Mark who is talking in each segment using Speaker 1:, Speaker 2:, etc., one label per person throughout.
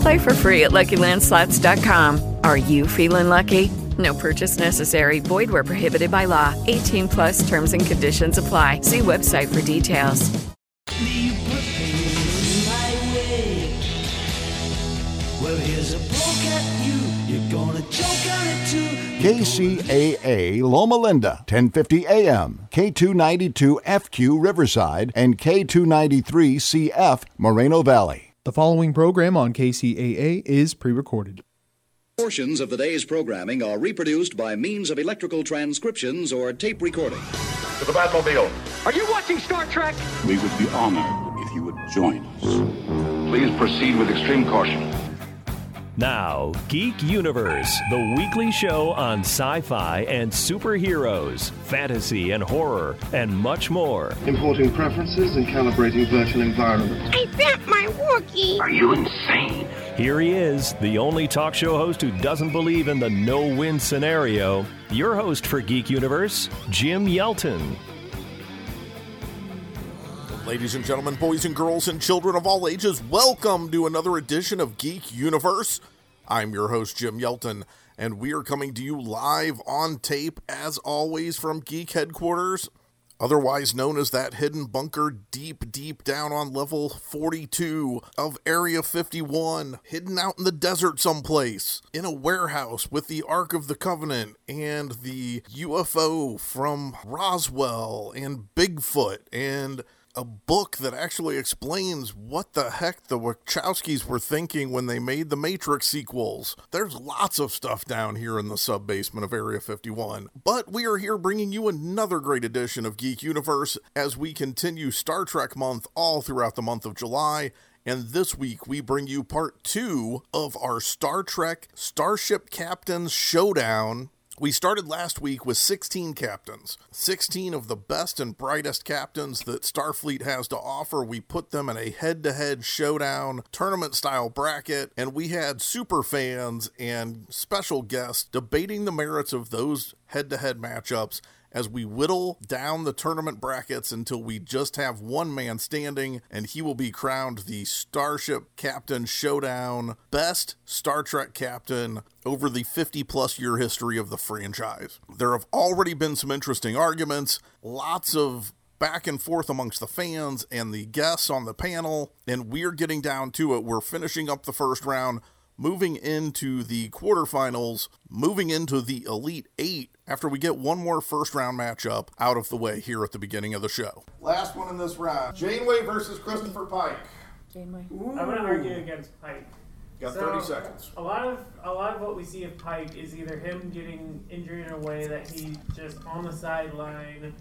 Speaker 1: Play for free at LuckyLandSlots.com. Are you feeling lucky? No purchase necessary. Void where prohibited by law. 18 plus terms and conditions apply. See website for details.
Speaker 2: KCAA Loma Linda, 1050 AM, K292 FQ Riverside, and K293 CF Moreno Valley.
Speaker 3: The following program on KCAA is pre recorded.
Speaker 4: Portions of the day's programming are reproduced by means of electrical transcriptions or tape recording.
Speaker 5: To the Batmobile.
Speaker 6: Are you watching Star Trek?
Speaker 7: We would be honored if you would join us.
Speaker 5: Please proceed with extreme caution.
Speaker 8: Now, Geek Universe, the weekly show on sci fi and superheroes, fantasy and horror, and much more.
Speaker 9: Importing preferences and calibrating virtual environments.
Speaker 10: I bent my Wookiee.
Speaker 7: Are you insane?
Speaker 8: Here he is, the only talk show host who doesn't believe in the no win scenario. Your host for Geek Universe, Jim Yelton.
Speaker 11: Ladies and gentlemen, boys and girls, and children of all ages, welcome to another edition of Geek Universe. I'm your host, Jim Yelton, and we are coming to you live on tape, as always, from Geek Headquarters, otherwise known as that hidden bunker deep, deep down on level 42 of Area 51, hidden out in the desert someplace, in a warehouse with the Ark of the Covenant and the UFO from Roswell and Bigfoot and a book that actually explains what the heck the Wachowskis were thinking when they made the Matrix sequels. There's lots of stuff down here in the sub basement of Area 51. But we are here bringing you another great edition of Geek Universe as we continue Star Trek month all throughout the month of July. And this week we bring you part two of our Star Trek Starship Captains Showdown we started last week with 16 captains, 16 of the best and brightest captains that Starfleet has to offer. We put them in a head to head showdown, tournament style bracket, and we had super fans and special guests debating the merits of those head to head matchups as we whittle down the tournament brackets until we just have one man standing, and he will be crowned the Starship Captain Showdown Best Star Trek Captain over the 50 plus year history of the franchise. There have already been some interesting arguments, lots of back and forth amongst the fans and the guests on the panel, and we're getting down to it. We're finishing up the first round moving into the quarterfinals, moving into the Elite Eight after we get one more first round matchup out of the way here at the beginning of the show.
Speaker 12: Last one in this round Janeway versus Christopher Pike.
Speaker 13: Janeway. I'm going to argue against Pike.
Speaker 12: Got so, 30 seconds.
Speaker 13: A lot of a lot of what we see of Pike is either him getting injured in a way that he's just on the sideline,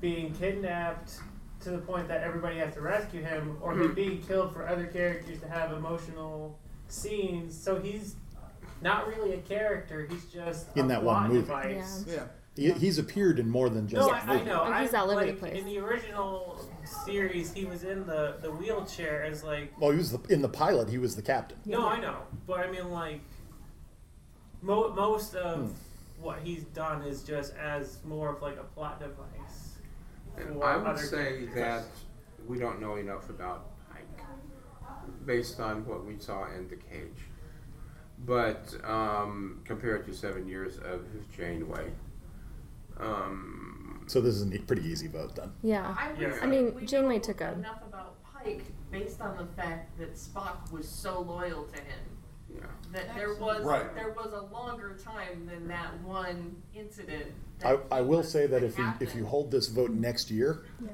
Speaker 13: being kidnapped to the point that everybody has to rescue him, or him mm-hmm. being killed for other characters to have emotional scenes. So he's not really a character. He's just
Speaker 14: in that one movie.
Speaker 13: Device.
Speaker 12: Yeah.
Speaker 14: He, he's appeared in more than just.
Speaker 13: No,
Speaker 14: that
Speaker 13: I, I know.
Speaker 15: And he's
Speaker 13: I,
Speaker 15: all over the place.
Speaker 13: In the original series, he was in the, the wheelchair as like.
Speaker 14: Well, he was the, in the pilot. He was the captain.
Speaker 13: No, I know, but I mean like. Mo- most of
Speaker 14: Hmm.
Speaker 13: what he's done is just as more of like a plot device.
Speaker 16: And
Speaker 13: for
Speaker 16: I would say
Speaker 13: characters.
Speaker 16: that we don't know enough about Pike based on what we saw in The Cage. But um, compared to seven years of Janeway, um,
Speaker 14: So this is a pretty easy vote then.
Speaker 15: Yeah.
Speaker 17: I, would
Speaker 16: Yeah.
Speaker 15: I mean,
Speaker 17: we
Speaker 15: Janeway took a-
Speaker 17: enough about Pike based on the fact that Spock was so loyal to him.
Speaker 16: yeah.
Speaker 17: That there was
Speaker 12: Right.
Speaker 17: there was a longer time than that one incident.
Speaker 14: I,
Speaker 17: that
Speaker 14: I
Speaker 17: he
Speaker 14: will say that if you if you hold this vote next year,
Speaker 15: Yeah.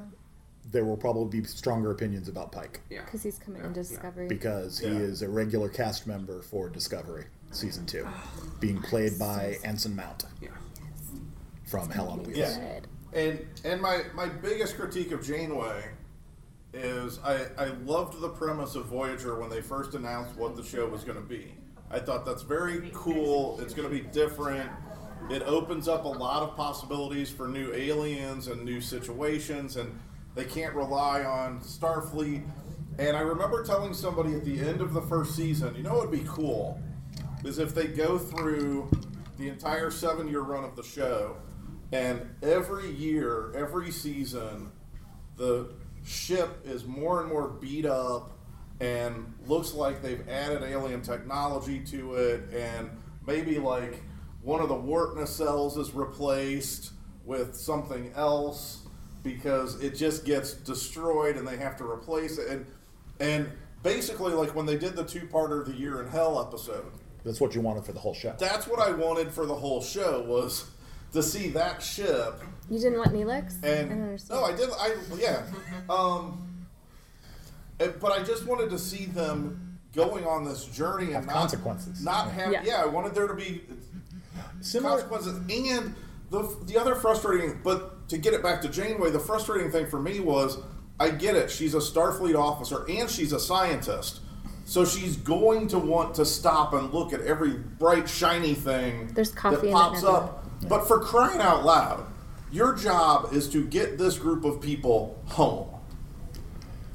Speaker 14: There will probably be stronger opinions about Pike.
Speaker 16: Yeah.
Speaker 6: Because he's coming into Discovery.
Speaker 14: Because he is a regular cast member for Discovery season two, oh, being played by Anson Mount
Speaker 16: Yeah.
Speaker 14: from Hell on Wheels.
Speaker 11: Yeah. And and my, my biggest critique of Janeway is I, I loved the premise of Voyager when they first announced what the show was going to be. I thought that's very cool. It's going to be different. It opens up a lot of possibilities for new aliens and new situations, and they can't rely on Starfleet. And I remember telling somebody at the end of the first season, you know what would be cool? Is if they go through the entire seven year run of the show, and every year, every season, the ship is more and more beat up and looks like they've added alien technology to it, and maybe like one of the warp nacelles is replaced with something else because it just gets destroyed and they have to replace it. And, and basically, like when they did the two parter of The Year in Hell episode,
Speaker 14: That's what you wanted for the whole show.
Speaker 11: that's what I wanted for the whole show was to see that ship
Speaker 6: You didn't want Neelix? I don't
Speaker 11: and
Speaker 6: understand.
Speaker 11: no, I did. I yeah. Um, and- but I just wanted to see them going on this journey and
Speaker 14: Have
Speaker 11: not,
Speaker 14: consequences.
Speaker 11: Not have
Speaker 6: Yeah.
Speaker 11: yeah. I wanted there to be
Speaker 14: Similar-
Speaker 11: consequences and the the other frustrating. But to get it back to Janeway, the frustrating thing for me was I get it. She's a Starfleet officer and she's a scientist. So she's going to want to stop and look at every bright, shiny thing
Speaker 6: There's coffee
Speaker 11: that pops up. But for crying out loud, your job is to get this group of people home.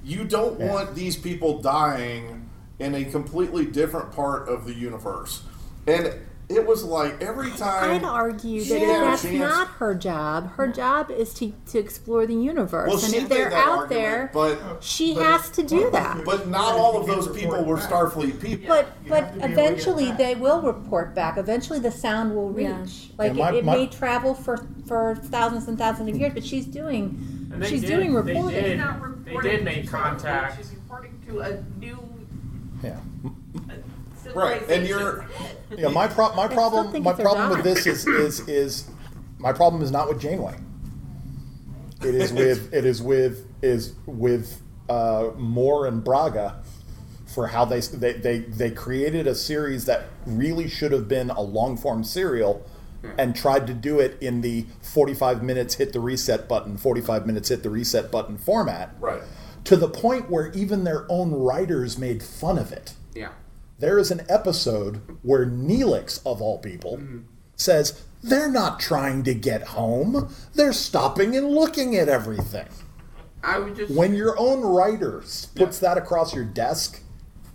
Speaker 11: You don't
Speaker 14: Yeah.
Speaker 11: want these people dying in a completely different part of the universe. And it was like every time
Speaker 15: I'd argue that
Speaker 11: had
Speaker 15: that's
Speaker 11: chance-
Speaker 15: not her job. Her job is to, to explore the universe.
Speaker 11: Well,
Speaker 15: and if they're out
Speaker 11: argument,
Speaker 15: there,
Speaker 11: but
Speaker 15: she
Speaker 11: but-
Speaker 15: has to do that.
Speaker 11: But not all of those people were Starfleet people.
Speaker 15: But but eventually they will report back. Eventually the sound will reach.
Speaker 6: Yeah.
Speaker 15: Like
Speaker 14: Yeah, my-
Speaker 15: it, it
Speaker 14: my-
Speaker 15: may travel for for thousands and thousands of years, but she's doing
Speaker 13: And
Speaker 15: she's
Speaker 13: did-
Speaker 15: doing
Speaker 13: they
Speaker 15: reporting.
Speaker 13: did.
Speaker 17: She's
Speaker 13: They
Speaker 17: reporting
Speaker 13: did make
Speaker 17: to
Speaker 13: contact.
Speaker 17: She's reporting to a new
Speaker 14: Yeah.
Speaker 11: Right, and you're
Speaker 14: Yeah, my pro- my problem my problem with this is is is my problem is not with Janeway. It is with it is with is with uh, Moore and Braga for how they, they they they created a series that really should have been a long form serial and tried to do it in the 45 minutes hit the reset button 45 minutes hit the reset button format
Speaker 11: right.
Speaker 14: to the point where even their own writers made fun of it
Speaker 16: Yeah.
Speaker 14: There is an episode where Neelix, of all people, says, They're not trying to get home. They're stopping and looking at everything.
Speaker 16: I would just
Speaker 14: When your own writer s- puts that across your desk,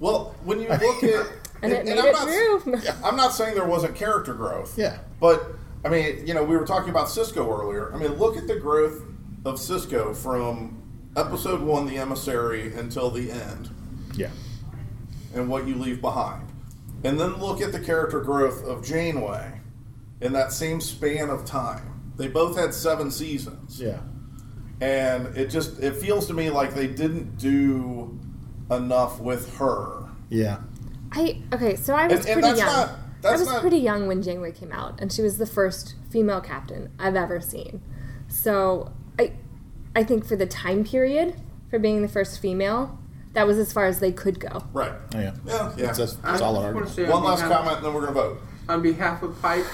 Speaker 11: Well, when you look at
Speaker 6: And it made
Speaker 11: I'm
Speaker 6: it
Speaker 11: not,
Speaker 6: true.
Speaker 11: I'm not saying there wasn't character growth.
Speaker 14: Yeah.
Speaker 11: But I mean, you know, we were talking about Sisko earlier. I mean, look at the growth of Sisko from episode one, the emissary, until the end,
Speaker 14: yeah,
Speaker 11: and what you leave behind, and then look at the character growth of Janeway in that same span of time. They both had seven seasons.
Speaker 14: yeah.
Speaker 11: and it just it feels to me like they didn't do enough with her.
Speaker 14: Yeah.
Speaker 6: I okay, so I was
Speaker 11: And- and
Speaker 6: pretty
Speaker 11: that's
Speaker 6: young.
Speaker 11: not- that's
Speaker 6: I was
Speaker 11: not-
Speaker 6: pretty young when Janeway came out, and she was the first female captain I've ever seen. So I, I think for the time period for being the first female, that was as far as they could go.
Speaker 11: Right.
Speaker 14: Oh, yeah.
Speaker 11: Yeah. Yeah.
Speaker 14: It's a
Speaker 16: I
Speaker 14: solid
Speaker 16: just wanna
Speaker 14: argument.
Speaker 11: One last comment, then we're gonna vote.
Speaker 16: On behalf of Pike,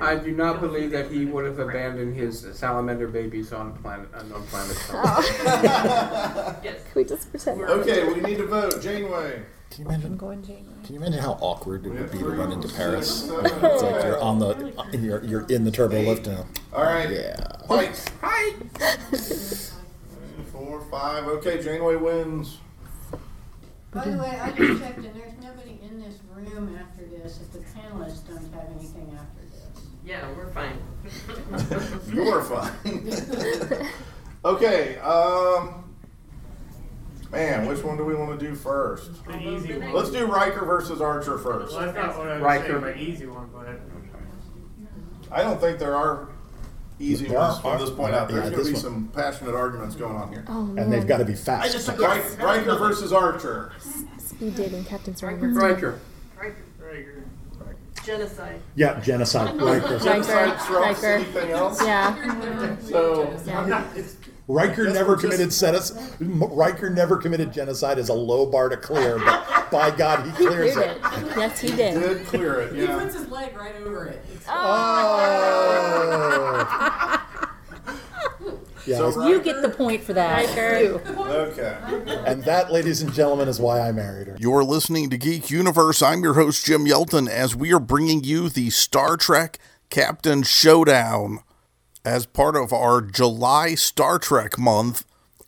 Speaker 16: I do not believe that he would have abandoned his salamander babies on planet unknown planet. Oh.
Speaker 6: Can we just pretend?
Speaker 11: Okay, we need to vote. Janeway.
Speaker 14: Can you imagine?
Speaker 15: Going Janeway.
Speaker 14: Can you imagine how awkward it would be to run into Paris? It's like you're on the you're, you're in the turbo lift now.
Speaker 11: All right.
Speaker 14: Yeah.
Speaker 11: Pike. Four, five. Okay, Janeway wins.
Speaker 18: By the way, I just checked and there's nobody in this room after this if the panelists don't have anything after this.
Speaker 17: Yeah, we're fine.
Speaker 11: You're fine. okay. Um. Man, which one do we want to do first?
Speaker 13: The easy one.
Speaker 11: Let's do Riker versus Archer first.
Speaker 13: Well, that's not what I was
Speaker 16: Riker.
Speaker 13: saying, my easy one, but
Speaker 11: I don't think there are easy
Speaker 14: There
Speaker 11: ones
Speaker 14: are-
Speaker 11: from this point out.
Speaker 14: yeah,
Speaker 11: There's going
Speaker 14: this
Speaker 11: to be
Speaker 14: one.
Speaker 11: some passionate arguments going on here.
Speaker 6: Oh man.
Speaker 14: And they've got to be fast.
Speaker 11: Rik- Riker versus Archer.
Speaker 6: speed dating, Captain Starling.
Speaker 16: Riker.
Speaker 17: Riker.
Speaker 13: Riker.
Speaker 17: Genocide.
Speaker 14: Yeah, genocide. Riker.
Speaker 6: Riker.
Speaker 11: Genocide trumps
Speaker 6: Riker.
Speaker 11: anything else?
Speaker 6: Yeah.
Speaker 11: So,
Speaker 6: Yeah.
Speaker 11: well,
Speaker 14: Riker
Speaker 12: Guess
Speaker 14: never
Speaker 12: we're just-
Speaker 14: committed genocide. Riker never committed genocide is a low bar to clear, but by God, he
Speaker 15: He
Speaker 14: clears
Speaker 15: cleared
Speaker 14: it.
Speaker 15: it. Yes, he did.
Speaker 12: He did clear it, Yeah.
Speaker 17: He puts his leg right over it. It's
Speaker 14: Oh. Yeah,
Speaker 12: So
Speaker 15: You get the point for that. You.
Speaker 12: Okay.
Speaker 14: and that, ladies and gentlemen, is why I married her.
Speaker 11: You're listening to Geek Universe. I'm your host, Jim Yelton, as we are bringing you the Star Trek Captain Showdown as part of our July Star Trek month.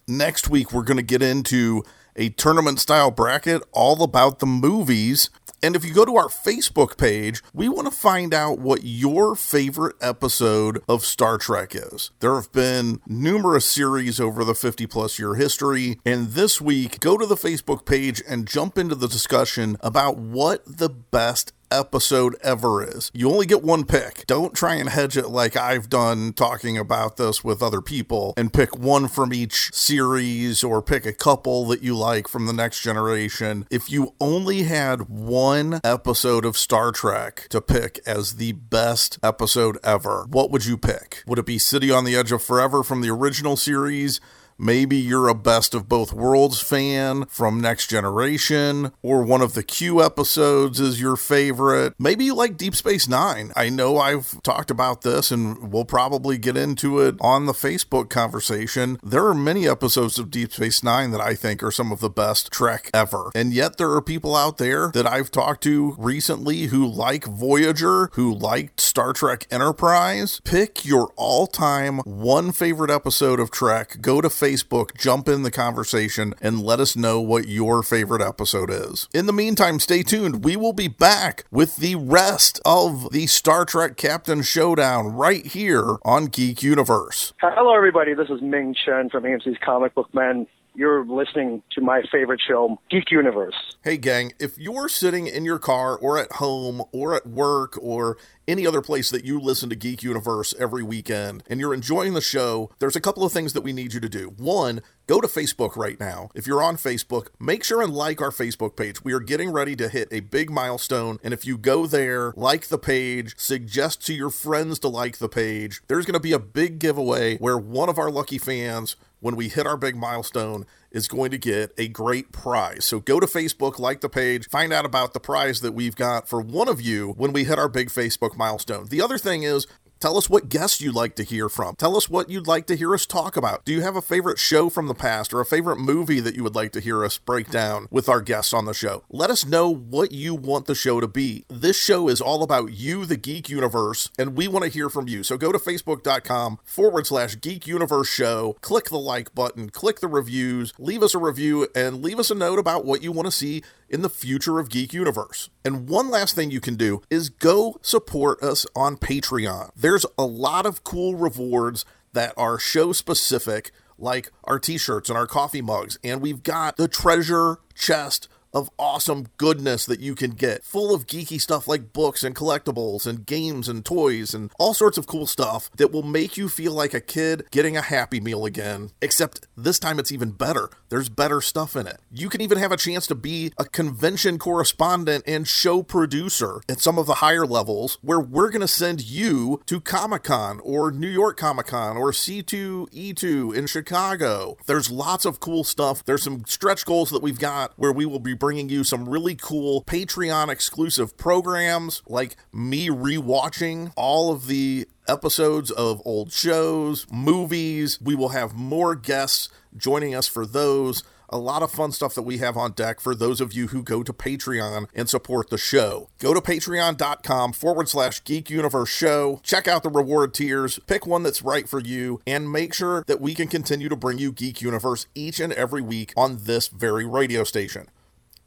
Speaker 11: Next week, we're going to get into a tournament style bracket all about the movies. And if you go to our Facebook page, we want to find out what your favorite episode of Star Trek is. There have been numerous series over the 50 plus year history. And this week, go to the Facebook page and jump into the discussion about what the best episode ever is. You only get one pick. Don't try and hedge it like I've done talking about this with other people and pick one from each series or pick a couple that you like from the next generation. If you only had one episode of Star Trek to pick as the best episode ever, what would you pick? Would it be City on the Edge of Forever from the original series? Maybe you're a best of both worlds fan from Next Generation, or one of the Q episodes is your favorite. Maybe you like Deep Space Nine. I know I've talked about this and we'll probably get into it on the Facebook conversation. There are many episodes of Deep Space Nine that I think are some of the best Trek ever. And yet there are people out there that I've talked to recently who like Voyager, who liked Star Trek Enterprise. Pick your all time one favorite episode of Trek. Go to Facebook, jump in the conversation, and let us know what your favorite episode is. In the meantime, stay tuned. We will be back with the rest of the Star Trek Captain Showdown right here on Geek Universe.
Speaker 19: Hello, everybody. This is Ming Chen from AMC's Comic Book Men. You're listening to my favorite show, Geek Universe.
Speaker 11: Hey, gang, if you're sitting in your car or at home or at work or any other place that you listen to Geek Universe every weekend and you're enjoying the show, there's a couple of things that we need you to do. One, go to Facebook right now. If you're on Facebook, make sure and like our Facebook page. We are getting ready to hit a big milestone. And if you go there, like the page, suggest to your friends to like the page, there's going to be a big giveaway where one of our lucky fans when we hit our big milestone is going to get a great prize. So go to Facebook, like the page, find out about the prize that we've got for one of you when we hit our big Facebook milestone. The other thing is, Tell us what guests you'd like to hear from. Tell us what you'd like to hear us talk about. Do you have a favorite show from the past or a favorite movie that you would like to hear us break down with our guests on the show? Let us know what you want the show to be. This show is all about you, the Geek Universe, and we want to hear from you. So go to facebook.com forward slash Geek Universe Show, click the like button, click the reviews, leave us a review, and leave us a note about what you want to see in the future of Geek Universe. And one last thing you can do is go support us on Patreon. There's a lot of cool rewards that are show specific, like our t shirts and our coffee mugs. And we've got the treasure chest of awesome goodness that you can get, full of geeky stuff like books and collectibles and games and toys and all sorts of cool stuff that will make you feel like a kid getting a Happy Meal again. Except this time it's even better. There's better stuff in it. You can even have a chance to be a convention correspondent and show producer at some of the higher levels where we're going to send you to Comic Con or New York Comic Con or C2E2 in Chicago. There's lots of cool stuff. There's some stretch goals that we've got where we will be bringing you some really cool Patreon exclusive programs like me rewatching all of the episodes of old shows, movies. We will have more guests joining us for those. A lot of fun stuff that we have on deck for those of you who go to Patreon and support the show. Go to patreon.com forward slash geek universe show. Check out the reward tiers, pick one that's right for you, and make sure that we can continue to bring you Geek Universe each and every week on this very radio station.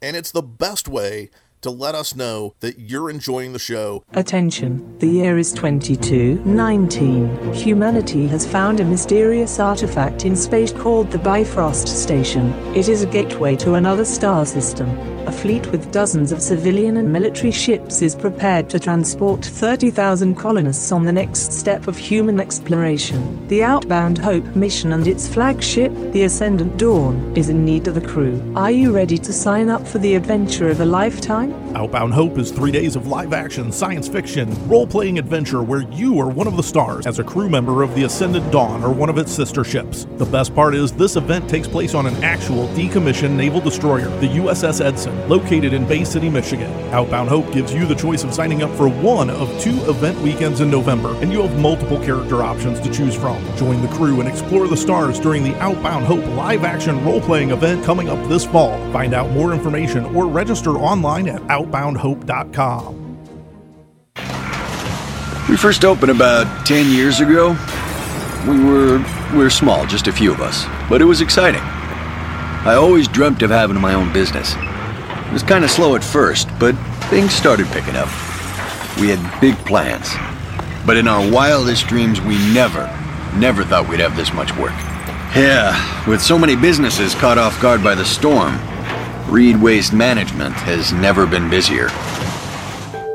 Speaker 11: And it's the best way to let us know that you're enjoying the show.
Speaker 20: Attention, the year is 2219. Humanity has found a mysterious artifact in space called the Bifrost Station. It is a gateway to another star system. A fleet with dozens of civilian and military ships is prepared to transport 30,000 colonists on the next step of human exploration. The Outbound Hope mission and its flagship, the Ascendant Dawn, is in need of a crew. Are you ready to sign up for the adventure of a lifetime?
Speaker 11: Outbound Hope is three days of live action, science fiction, role playing adventure where you are one of the stars as a crew member of the Ascended Dawn or one of its sister ships. The best part is this event takes place on an actual decommissioned naval destroyer, the USS Edson, located in Bay City, Michigan. Outbound Hope gives you the choice of signing up for one of two event weekends in November, and you have multiple character options to choose from. Join the crew and explore the stars during the Outbound Hope live action role playing event coming up this fall. Find out more information or register online at outboundhope.com.
Speaker 21: We first opened about 10 years ago. We were we were small, just a few of us, but it was exciting. I always dreamt of having my own business. It was kind of slow at first, but things started picking up. We had big plans. But in our wildest dreams, we never, never thought we'd have this much work. Yeah, with so many businesses caught off guard by the storm, Reed Waste Management has never been busier.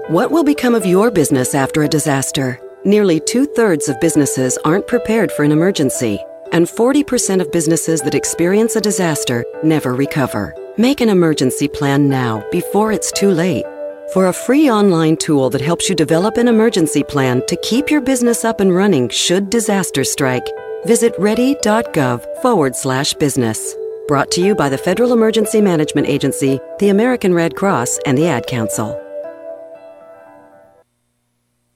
Speaker 22: What will become of your business after a disaster? Nearly two thirds of businesses aren't prepared for an emergency, and 40% of businesses that experience a disaster never recover. Make an emergency plan now before it's too late. For a free online tool that helps you develop an emergency plan to keep your business up and running should disaster strike, visit ready.gov forward slash business. Brought to you by the Federal Emergency Management Agency, the American Red Cross, and the Ad Council.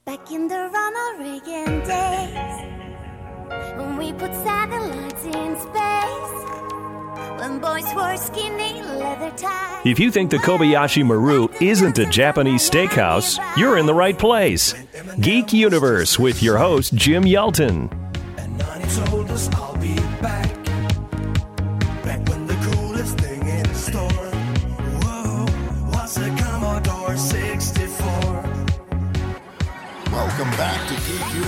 Speaker 23: Back in the Ronald Reagan days, when we put satellites in space, when boys wore skinny leather ties.
Speaker 8: If you think the Kobayashi Maru isn't a Japanese steakhouse, you're in the right place. Geek Universe with your host, Jim Yelton.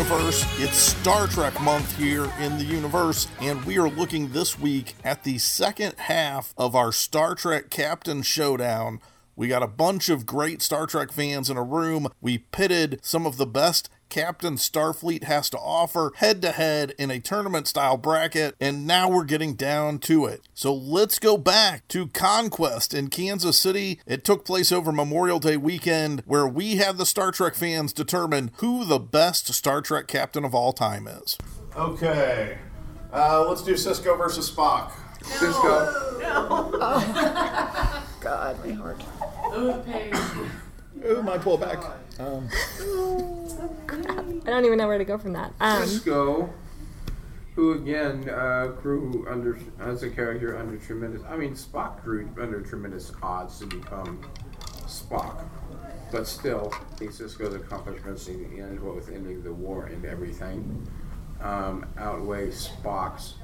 Speaker 11: Universe. It's Star Trek month here in the universe, and we are looking this week at the second half of our Star Trek Captain Showdown. We got a bunch of great Star Trek fans in a room. We pitted some of the best Captain Starfleet has to offer head to head in a tournament style bracket, and now we're getting down to it. So let's go back to Conquest in Kansas City. It took place over Memorial Day weekend, where we had the Star Trek fans determine who the best Star Trek captain of all time is.
Speaker 12: Okay. Uh, let's do Sisko versus Spock.
Speaker 11: Sisko. No.
Speaker 15: God, my heart.
Speaker 13: Ooh, pain.
Speaker 14: Ooh, my pullback. Um,
Speaker 6: I don't even know where to go from that. Um,
Speaker 16: Sisko, who again uh, grew under as a character under tremendous. I mean, Spock grew under tremendous odds to become Spock, but still, I think Sisko's accomplishments in the end, what with ending the war and everything, um, outweigh Spock's,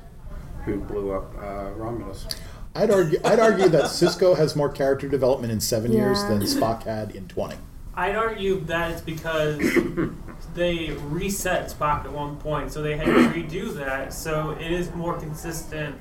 Speaker 16: who blew up uh, Romulus.
Speaker 14: I'd argue. I'd argue that Sisko has more character development in seven years than Spock had in twenty.
Speaker 13: I'd argue that it's because they reset Spock at one point, so they had to redo that. So it is more consistent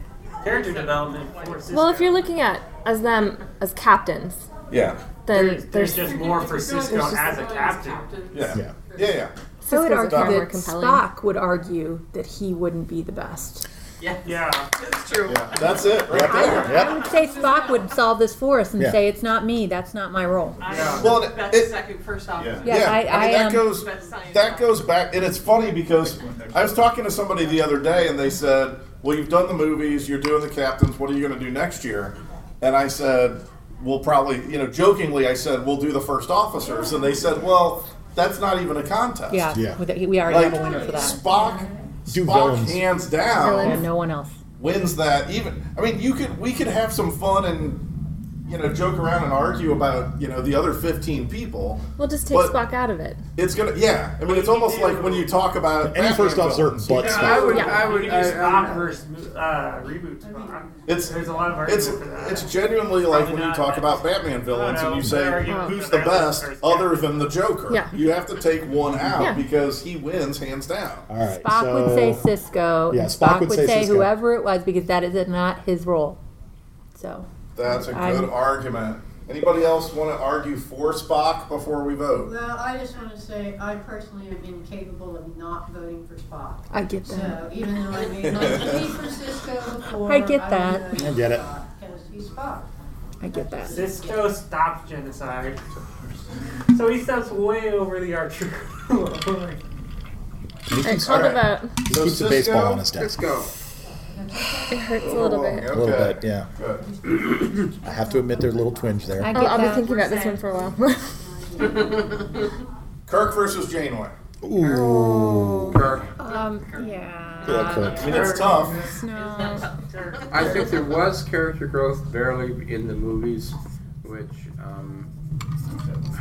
Speaker 13: character development for Sisko.
Speaker 6: well, if you're looking at as them as captains,
Speaker 12: Yeah.
Speaker 6: then
Speaker 13: there's,
Speaker 6: there's,
Speaker 13: there's just more for
Speaker 6: Sisko just-
Speaker 13: as a captain.
Speaker 12: Yeah.
Speaker 14: Yeah.
Speaker 12: Yeah, yeah.
Speaker 15: I would argue that. Spock would argue that he wouldn't be the best.
Speaker 13: Yeah, yeah, it's true.
Speaker 12: That's it right there.
Speaker 15: I would say Spock would solve this for us and
Speaker 14: Yeah.
Speaker 15: say it's not me. That's not my role.
Speaker 12: Well, it-
Speaker 17: Best
Speaker 12: it-
Speaker 17: second, first officer.
Speaker 12: Yeah,
Speaker 15: Yes, I-
Speaker 12: I,
Speaker 15: I
Speaker 12: mean that
Speaker 15: am-
Speaker 12: goes
Speaker 17: Best science
Speaker 12: that goes back, and it's funny because I was talking to somebody the other day, and they said, "Well, you've done the movies, you're doing the captains. What are you going to do next year?" And I said, "We'll probably, you know, jokingly, I said we'll do the first officers," and they said, "Well, that's not even a contest."
Speaker 15: Yeah,
Speaker 14: Yeah.
Speaker 15: with we already
Speaker 12: like
Speaker 15: have a winner for that.
Speaker 12: Spock,
Speaker 14: Do
Speaker 12: Spock
Speaker 14: villains.
Speaker 12: hands down
Speaker 15: And no one else.
Speaker 12: wins that even i mean you could we could have some fun and you know joke around and argue about you know the other 15 people
Speaker 6: we'll just take Spock out of it.
Speaker 12: it's gonna yeah i mean it's almost like when you talk about
Speaker 14: Any first
Speaker 12: Batman
Speaker 14: officer
Speaker 12: villains.
Speaker 14: but
Speaker 13: Yeah, I would,
Speaker 6: Yeah.
Speaker 13: I would, use
Speaker 16: I-
Speaker 13: Spock versus uh, reboot Spock.
Speaker 12: It's
Speaker 13: There's a lot of
Speaker 12: it's
Speaker 13: that.
Speaker 12: it's genuinely like
Speaker 13: Probably
Speaker 12: when you talk about Batman villains
Speaker 13: No, no,
Speaker 12: and you say who's the best other than the Joker.
Speaker 6: Yeah.
Speaker 12: You have to take one out
Speaker 6: Yeah.
Speaker 12: because he wins hands down.
Speaker 14: All right.
Speaker 15: Spock
Speaker 14: so,
Speaker 15: would say Sisko.
Speaker 14: Yeah, Spock
Speaker 15: Spock,
Speaker 14: would
Speaker 15: would
Speaker 14: say
Speaker 15: say, whoever it was because that is not his role. So
Speaker 12: That's a good
Speaker 15: I'm-
Speaker 12: argument. Anybody else want to argue for Spock before we vote?
Speaker 18: Well, I just want to say, I personally am incapable of not voting for Spock.
Speaker 15: I get
Speaker 18: So
Speaker 15: that.
Speaker 18: even though I made my plea for Sisko before,
Speaker 15: I get
Speaker 18: will
Speaker 15: that.
Speaker 18: vote
Speaker 14: I get it.
Speaker 18: Spock, Because he's Spock.
Speaker 15: I get that.
Speaker 13: Sisko stops genocide. So he steps way over the archer.
Speaker 14: He keeps,
Speaker 6: What about?
Speaker 14: he keeps a baseball on his desk.
Speaker 16: Sisko.
Speaker 6: It hurts a little bit.
Speaker 14: A little bit, yeah. I have to admit there's a little twinge there.
Speaker 15: I
Speaker 6: I'll, I'll be
Speaker 15: that.
Speaker 6: thinking about this one for a while.
Speaker 11: Kirk versus Janeway.
Speaker 14: Ooh.
Speaker 16: Kirk.
Speaker 15: Um, yeah.
Speaker 14: Yeah, Kirk.
Speaker 11: I mean, it's tough.
Speaker 15: No.
Speaker 16: I think there was character growth barely in the movies, which um,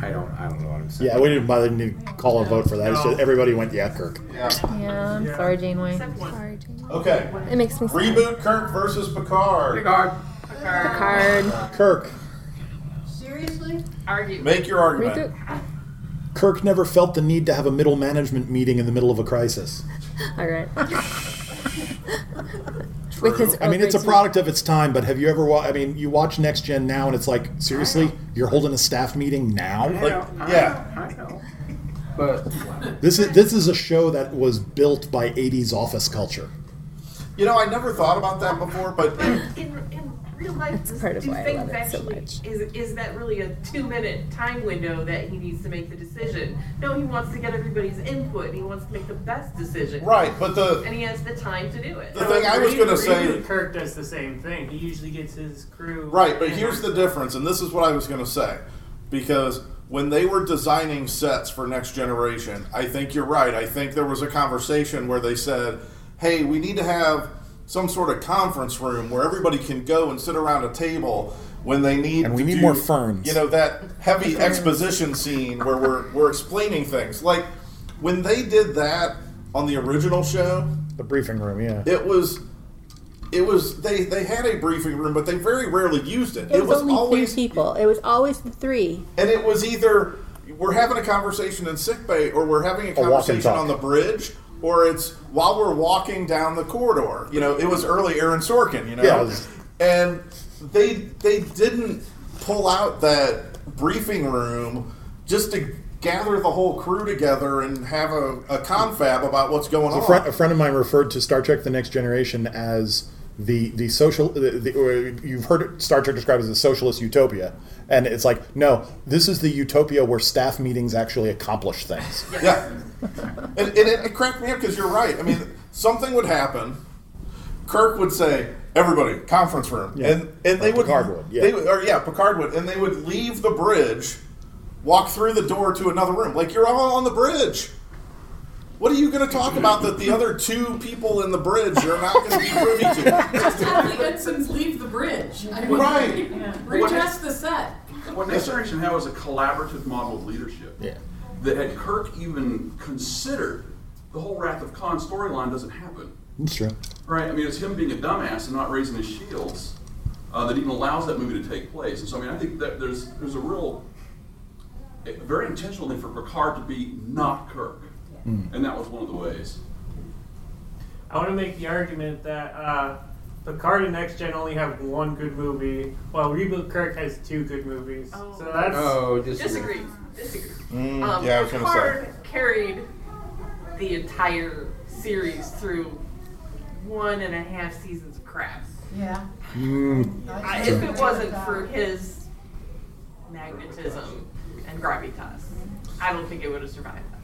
Speaker 16: I don't. I don't know what I'm saying.
Speaker 14: Yeah, we didn't bother to call a vote for that. It's just everybody went, yeah, Kirk.
Speaker 11: Yeah.
Speaker 15: Yeah, I'm sorry, Janeway.
Speaker 6: Sorry, Jane.
Speaker 11: Okay.
Speaker 6: It makes me sad.
Speaker 11: Reboot Kirk versus Picard.
Speaker 16: Picard.
Speaker 6: Picard.
Speaker 14: Kirk.
Speaker 18: Seriously?
Speaker 17: Argue.
Speaker 11: Make your argument.
Speaker 6: Reboot.
Speaker 14: Kirk never felt the need to have a middle management meeting in the middle of a crisis.
Speaker 6: All right. With his
Speaker 14: I mean, it's a product of its time, but have you ever wa- I mean, you watch Next Gen now and it's like, seriously? You're holding a staff meeting now?
Speaker 16: I know, I
Speaker 11: yeah.
Speaker 16: know, I know. But
Speaker 14: This is this is a show that was built by 80s office culture.
Speaker 11: You know, I never thought about that before, but
Speaker 17: in, in real life,
Speaker 6: That's part of
Speaker 17: do
Speaker 6: why I
Speaker 17: things
Speaker 6: love it so
Speaker 17: actually
Speaker 6: much.
Speaker 17: is is that really a two minute time window that he needs to make the decision? No, he wants to get everybody's input. and He wants to make the best decision.
Speaker 11: right. But the
Speaker 17: And he has the time to do it.
Speaker 11: the thing I was going to say.
Speaker 13: Kirk does the same thing. He usually gets his crew.
Speaker 11: Right, but here's the difference, and this is what I was going to say. Because when they were designing sets for Next Generation, I think you're right. I think there was a conversation where they said, hey, we need to have some sort of conference room where everybody can go and sit around a table when they need
Speaker 14: And we
Speaker 11: to
Speaker 14: need
Speaker 11: do,
Speaker 14: more ferns.
Speaker 11: You know, that heavy exposition scene where we're, we're explaining things. Like, when they did that on the original show,
Speaker 14: The briefing room, yeah.
Speaker 11: it was it was they they had a briefing room but they very rarely used it
Speaker 15: It was, only
Speaker 11: always
Speaker 15: three people. It was always the three.
Speaker 11: and it was either we're having a conversation in sickbay or we're having a conversation
Speaker 14: talk.
Speaker 11: on the bridge or it's while we're walking down the corridor. You know it was early aaron sorkin you know?
Speaker 14: Yeah, was-
Speaker 11: and they they didn't pull out that briefing room just to gather the whole crew together and have a, a confab about what's going
Speaker 14: A
Speaker 11: on.
Speaker 14: friend, a friend of mine referred to Star Trek: The Next Generation as the the social. The, the, or you've heard Star Trek described as a socialist utopia, and it's like, no, this is the utopia where staff meetings actually accomplish things.
Speaker 11: Yeah. and, and it, it cracked me up because you're right. I mean, something would happen. Kirk would say, "Everybody, conference room,"
Speaker 14: Yeah.
Speaker 11: and and they
Speaker 14: Or
Speaker 11: would,
Speaker 14: Picard would, yeah.
Speaker 11: they or yeah, Picard would, and they would leave the bridge, walk through the door to another room. Like you're all on the bridge. What are you going to talk about that the other two people in the bridge are not going to be privy to?
Speaker 24: Just have the ensigns leave the bridge. I mean,
Speaker 11: Right.
Speaker 24: Retest the set.
Speaker 7: What Next Generation had was a collaborative model of leadership.
Speaker 14: Yeah.
Speaker 7: That had Kirk even considered, the whole Wrath of Khan storyline doesn't happen.
Speaker 14: That's true.
Speaker 7: Right? I mean, it's him being a dumbass and not raising his shields uh, that even allows that movie to take place. And so, I mean, I think that there's there's a real, a very intentional thing for Picard to be not Kirk. And that was one of the ways.
Speaker 13: I want to make the argument that uh, Picard and Next Gen only have one good movie, while Reboot Kirk has two good movies. So that's
Speaker 16: Oh,
Speaker 17: Disagree. Disagree.
Speaker 11: Mm,
Speaker 17: Um,
Speaker 11: yeah, I was going to say.
Speaker 17: Picard carried the entire series through one and a half seasons of crap.
Speaker 18: Yeah.
Speaker 14: Mm,
Speaker 17: I, if it wasn't for his magnetism and gravitas, I don't think it would have survived that.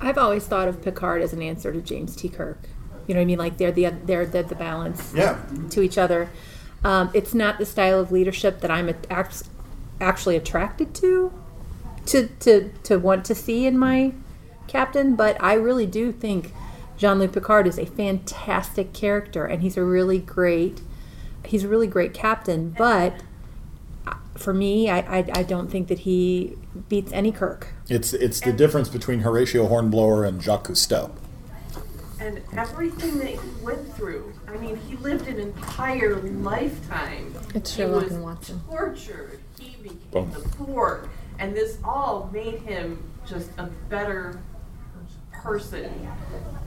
Speaker 15: I've always thought of Picard as an answer to James T. Kirk. You know what I mean? Like they're the they're the, the balance
Speaker 11: Yeah.
Speaker 15: to each other. Um, it's not the style of leadership that I'm a- act- actually attracted to, to to to want to see in my captain. But I really do think Jean-Luc Picard is a fantastic character, and he's a really great he's a really great captain. But uh, for me, I, I I don't think that he beats any Kirk.
Speaker 14: It's it's the difference between Horatio Hornblower and Jacques Cousteau.
Speaker 17: And everything that he went through, I mean, he lived an entire lifetime.
Speaker 6: It's
Speaker 17: he
Speaker 6: Sherlock
Speaker 17: was
Speaker 6: and Watson.
Speaker 17: tortured. He became
Speaker 14: Boom.
Speaker 17: the Borg. And this all made him just a better person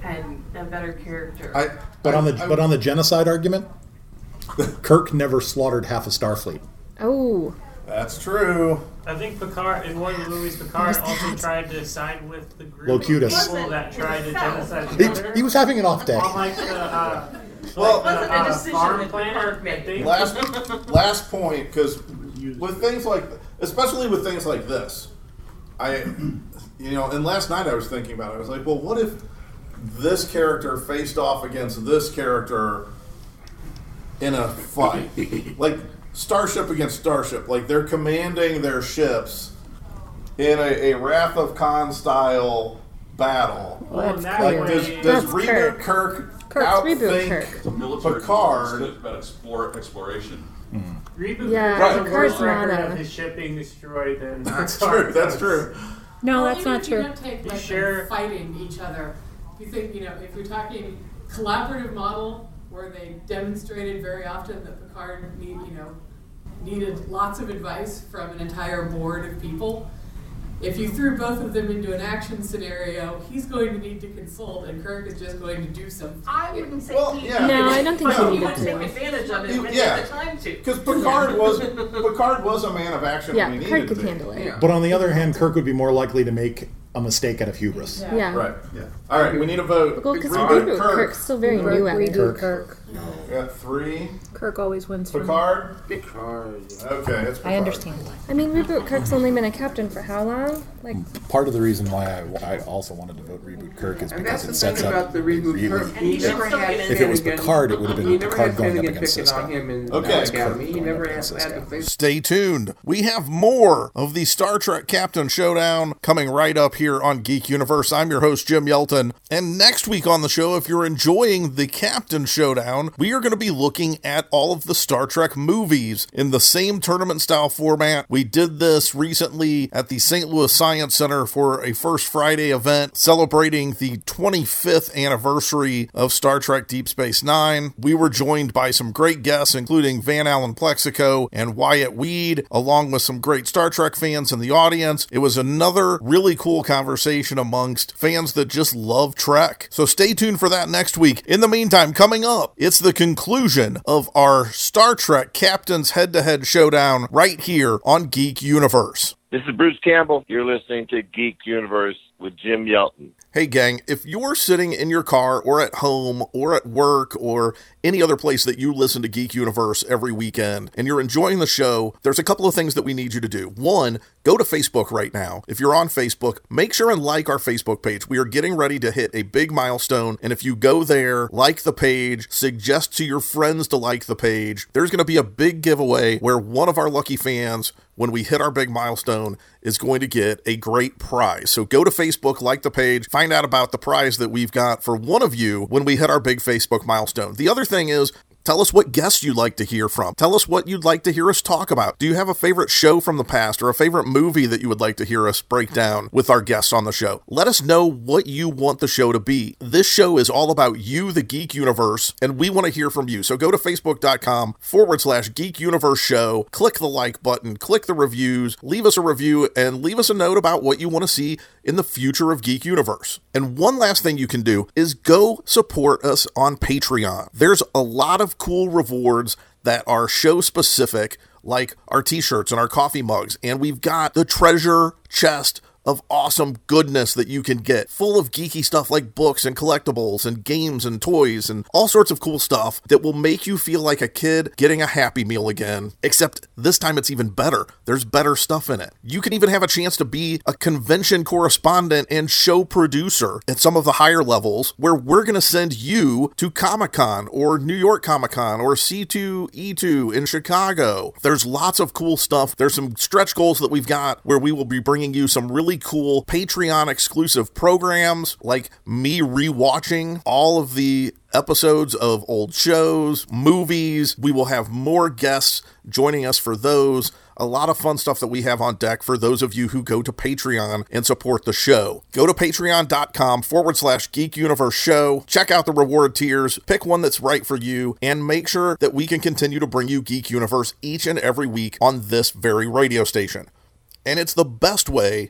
Speaker 17: and a better character.
Speaker 11: I,
Speaker 14: But on the
Speaker 11: I-
Speaker 14: but on the genocide argument, Kirk never slaughtered half a Starfleet.
Speaker 6: Oh,
Speaker 11: That's true.
Speaker 13: I think Picard in one of the movies, Picard also tried to side with the group
Speaker 14: Locutus.
Speaker 13: of people that tried to genocide
Speaker 14: He,
Speaker 13: other.
Speaker 14: he was having an off day.
Speaker 13: on like the uh,
Speaker 11: Well,
Speaker 13: like the,
Speaker 17: Wasn't a
Speaker 13: uh,
Speaker 17: decision
Speaker 13: farm
Speaker 17: that
Speaker 13: planet.
Speaker 17: Picard made.
Speaker 13: I
Speaker 11: last last point because
Speaker 12: with things like, especially with things like this, I, you know, and last night I was thinking about it. I was like, well, what if this character faced off against this character in a fight, like starship against starship, like they're commanding their ships in a, a Wrath of Khan style battle.
Speaker 6: Well, that's
Speaker 12: like,
Speaker 6: clear.
Speaker 12: does, does
Speaker 6: That's
Speaker 12: reboot
Speaker 6: Kirk.
Speaker 12: Kirk,
Speaker 6: Kirk's
Speaker 12: outthink
Speaker 6: reboot Kirk.
Speaker 7: It's a military
Speaker 12: Picard?
Speaker 7: It's about explore, exploration. Hmm.
Speaker 13: Reboot
Speaker 6: Yeah,
Speaker 13: has a
Speaker 6: Picard's
Speaker 13: worse record
Speaker 6: not a-
Speaker 13: of his ship being destroyed than
Speaker 12: That's
Speaker 13: Picard
Speaker 12: true. That's
Speaker 13: does.
Speaker 12: true.
Speaker 15: No,
Speaker 24: Well,
Speaker 15: that's
Speaker 24: even
Speaker 15: not
Speaker 24: if you
Speaker 15: true.
Speaker 24: don't take
Speaker 13: You
Speaker 24: like
Speaker 13: sure?
Speaker 24: them fighting each other. You think you know if you're talking collaborative model where they demonstrated very often that Picard need you know needed lots of advice from an entire board of people. If you threw both of them into an action scenario, he's going to need to consult, and Kirk is just going to do something.
Speaker 17: I wouldn't say
Speaker 12: Well,
Speaker 17: he.
Speaker 12: yeah.
Speaker 6: No, I don't think
Speaker 17: he
Speaker 6: he
Speaker 17: would take advantage of it when he
Speaker 12: Yeah.
Speaker 17: had the time to.
Speaker 12: Because Picard was Picard was a man of action
Speaker 6: Yeah,
Speaker 12: when he
Speaker 6: Kirk
Speaker 12: needed
Speaker 6: could
Speaker 12: to
Speaker 6: handle it.
Speaker 16: Yeah.
Speaker 14: But on the other hand, Kirk would be more likely to make a mistake out of hubris.
Speaker 24: Yeah.
Speaker 6: Yeah.
Speaker 12: Right. Yeah. All right. We need a vote.
Speaker 6: Well, because
Speaker 12: Reboot
Speaker 6: reboot
Speaker 12: Kirk.
Speaker 6: Kirk's still very
Speaker 15: Kirk,
Speaker 6: new at it.
Speaker 15: reboot Kirk.
Speaker 12: We got three.
Speaker 15: Kirk always wins for me.
Speaker 12: Picard.
Speaker 16: Picard.
Speaker 12: Okay, it's Picard.
Speaker 15: I understand.
Speaker 6: I mean, reboot Kirk's only been a captain for how long? Like,
Speaker 14: Part of the reason why I, I also wanted to vote reboot Kirk is
Speaker 16: And
Speaker 14: because
Speaker 16: that's
Speaker 14: it
Speaker 16: the
Speaker 14: sets
Speaker 16: thing
Speaker 14: up
Speaker 16: about the reboot
Speaker 14: really.
Speaker 16: Kirk. He never had
Speaker 14: If it was Picard, it would have
Speaker 16: He
Speaker 14: been
Speaker 16: never
Speaker 14: Picard
Speaker 16: had
Speaker 14: going up against
Speaker 16: picking
Speaker 14: Sisko.
Speaker 16: on him in
Speaker 12: Okay.
Speaker 16: the
Speaker 12: It's
Speaker 16: Academy. He never
Speaker 14: going
Speaker 16: had,
Speaker 14: up against
Speaker 16: to Sisko.
Speaker 11: Stay tuned. We have more of the Star Trek Captain Showdown coming right up here on Geek Universe. I'm your host, Jim Yelton. And next week on the show, if you're enjoying the Captain Showdown, we are going to be looking at all of the Star Trek movies in the same tournament style format. We did this recently at the St. Louis Science Center for a First Friday event celebrating the 25th anniversary of Star Trek Deep Space Nine. We were joined by some great guests, including Van Allen Plexico and Wyatt Weed, along with some great Star Trek fans in the audience. It was another really cool conversation amongst fans that just love Trek. So stay tuned for that next week. In the meantime, coming up, it's the conclusion of our Star Trek Captains Head to Head Showdown right here on Geek Universe.
Speaker 25: This is Bruce Campbell. You're listening to Geek Universe with Jim Yelton.
Speaker 11: Hey, gang, if you're sitting in your car or at home or at work or any other place that you listen to Geek Universe every weekend and you're enjoying the show, there's a couple of things that we need you to do. One, go to Facebook right now. If you're on Facebook, make sure and like our Facebook page. We are getting ready to hit a big milestone. And if you go there, like the page, suggest to your friends to like the page, there's going to be a big giveaway where one of our lucky fans when we hit our big milestone is going to get a great prize. So go to Facebook, like the page, find out about the prize that we've got for one of you when we hit our big Facebook milestone. The other thing is, Tell us what guests you'd like to hear from. Tell us what you'd like to hear us talk about. Do you have a favorite show from the past or a favorite movie that you would like to hear us break down with our guests on the show? Let us know what you want the show to be. This show is all about you, the Geek Universe, and we want to hear from you. So go to facebook.com forward slash Geek Universe Show, click the like button, click the reviews, leave us a review, and leave us a note about what you want to see in the future of Geek Universe. And one last thing you can do is go support us on Patreon. There's a lot of cool rewards that are show specific, like our t shirts and our coffee mugs. And we've got the treasure chest of awesome goodness that you can get, full of geeky stuff like books and collectibles and games and toys and all sorts of cool stuff that will make you feel like a kid getting a Happy Meal again. Except this time it's even better. There's better stuff in it. You can even have a chance to be a convention correspondent and show producer at some of the higher levels where we're going to send you to Comic Con or New York Comic Con or C2E2 in Chicago. There's lots of cool stuff. There's some stretch goals that we've got where we will be bringing you some really cool Patreon exclusive programs like me rewatching all of the episodes of old shows, movies. We will have more guests joining us for those. A lot of fun stuff that we have on deck for those of you who go to Patreon and support the show. Go to patreon.com forward slash geek universe show. Check out the reward tiers, pick one that's right for you, and make sure that we can continue to bring you Geek Universe each and every week on this very radio station. And it's the best way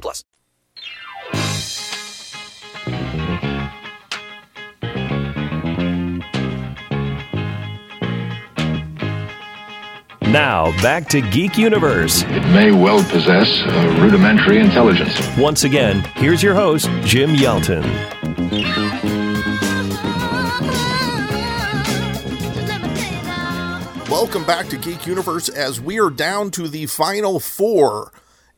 Speaker 26: plus.
Speaker 8: Now, back to Geek Universe.
Speaker 27: It may well possess a rudimentary intelligence.
Speaker 8: Once again, here's your host, Jim Yelton.
Speaker 11: Welcome back to Geek Universe as we are down to the final four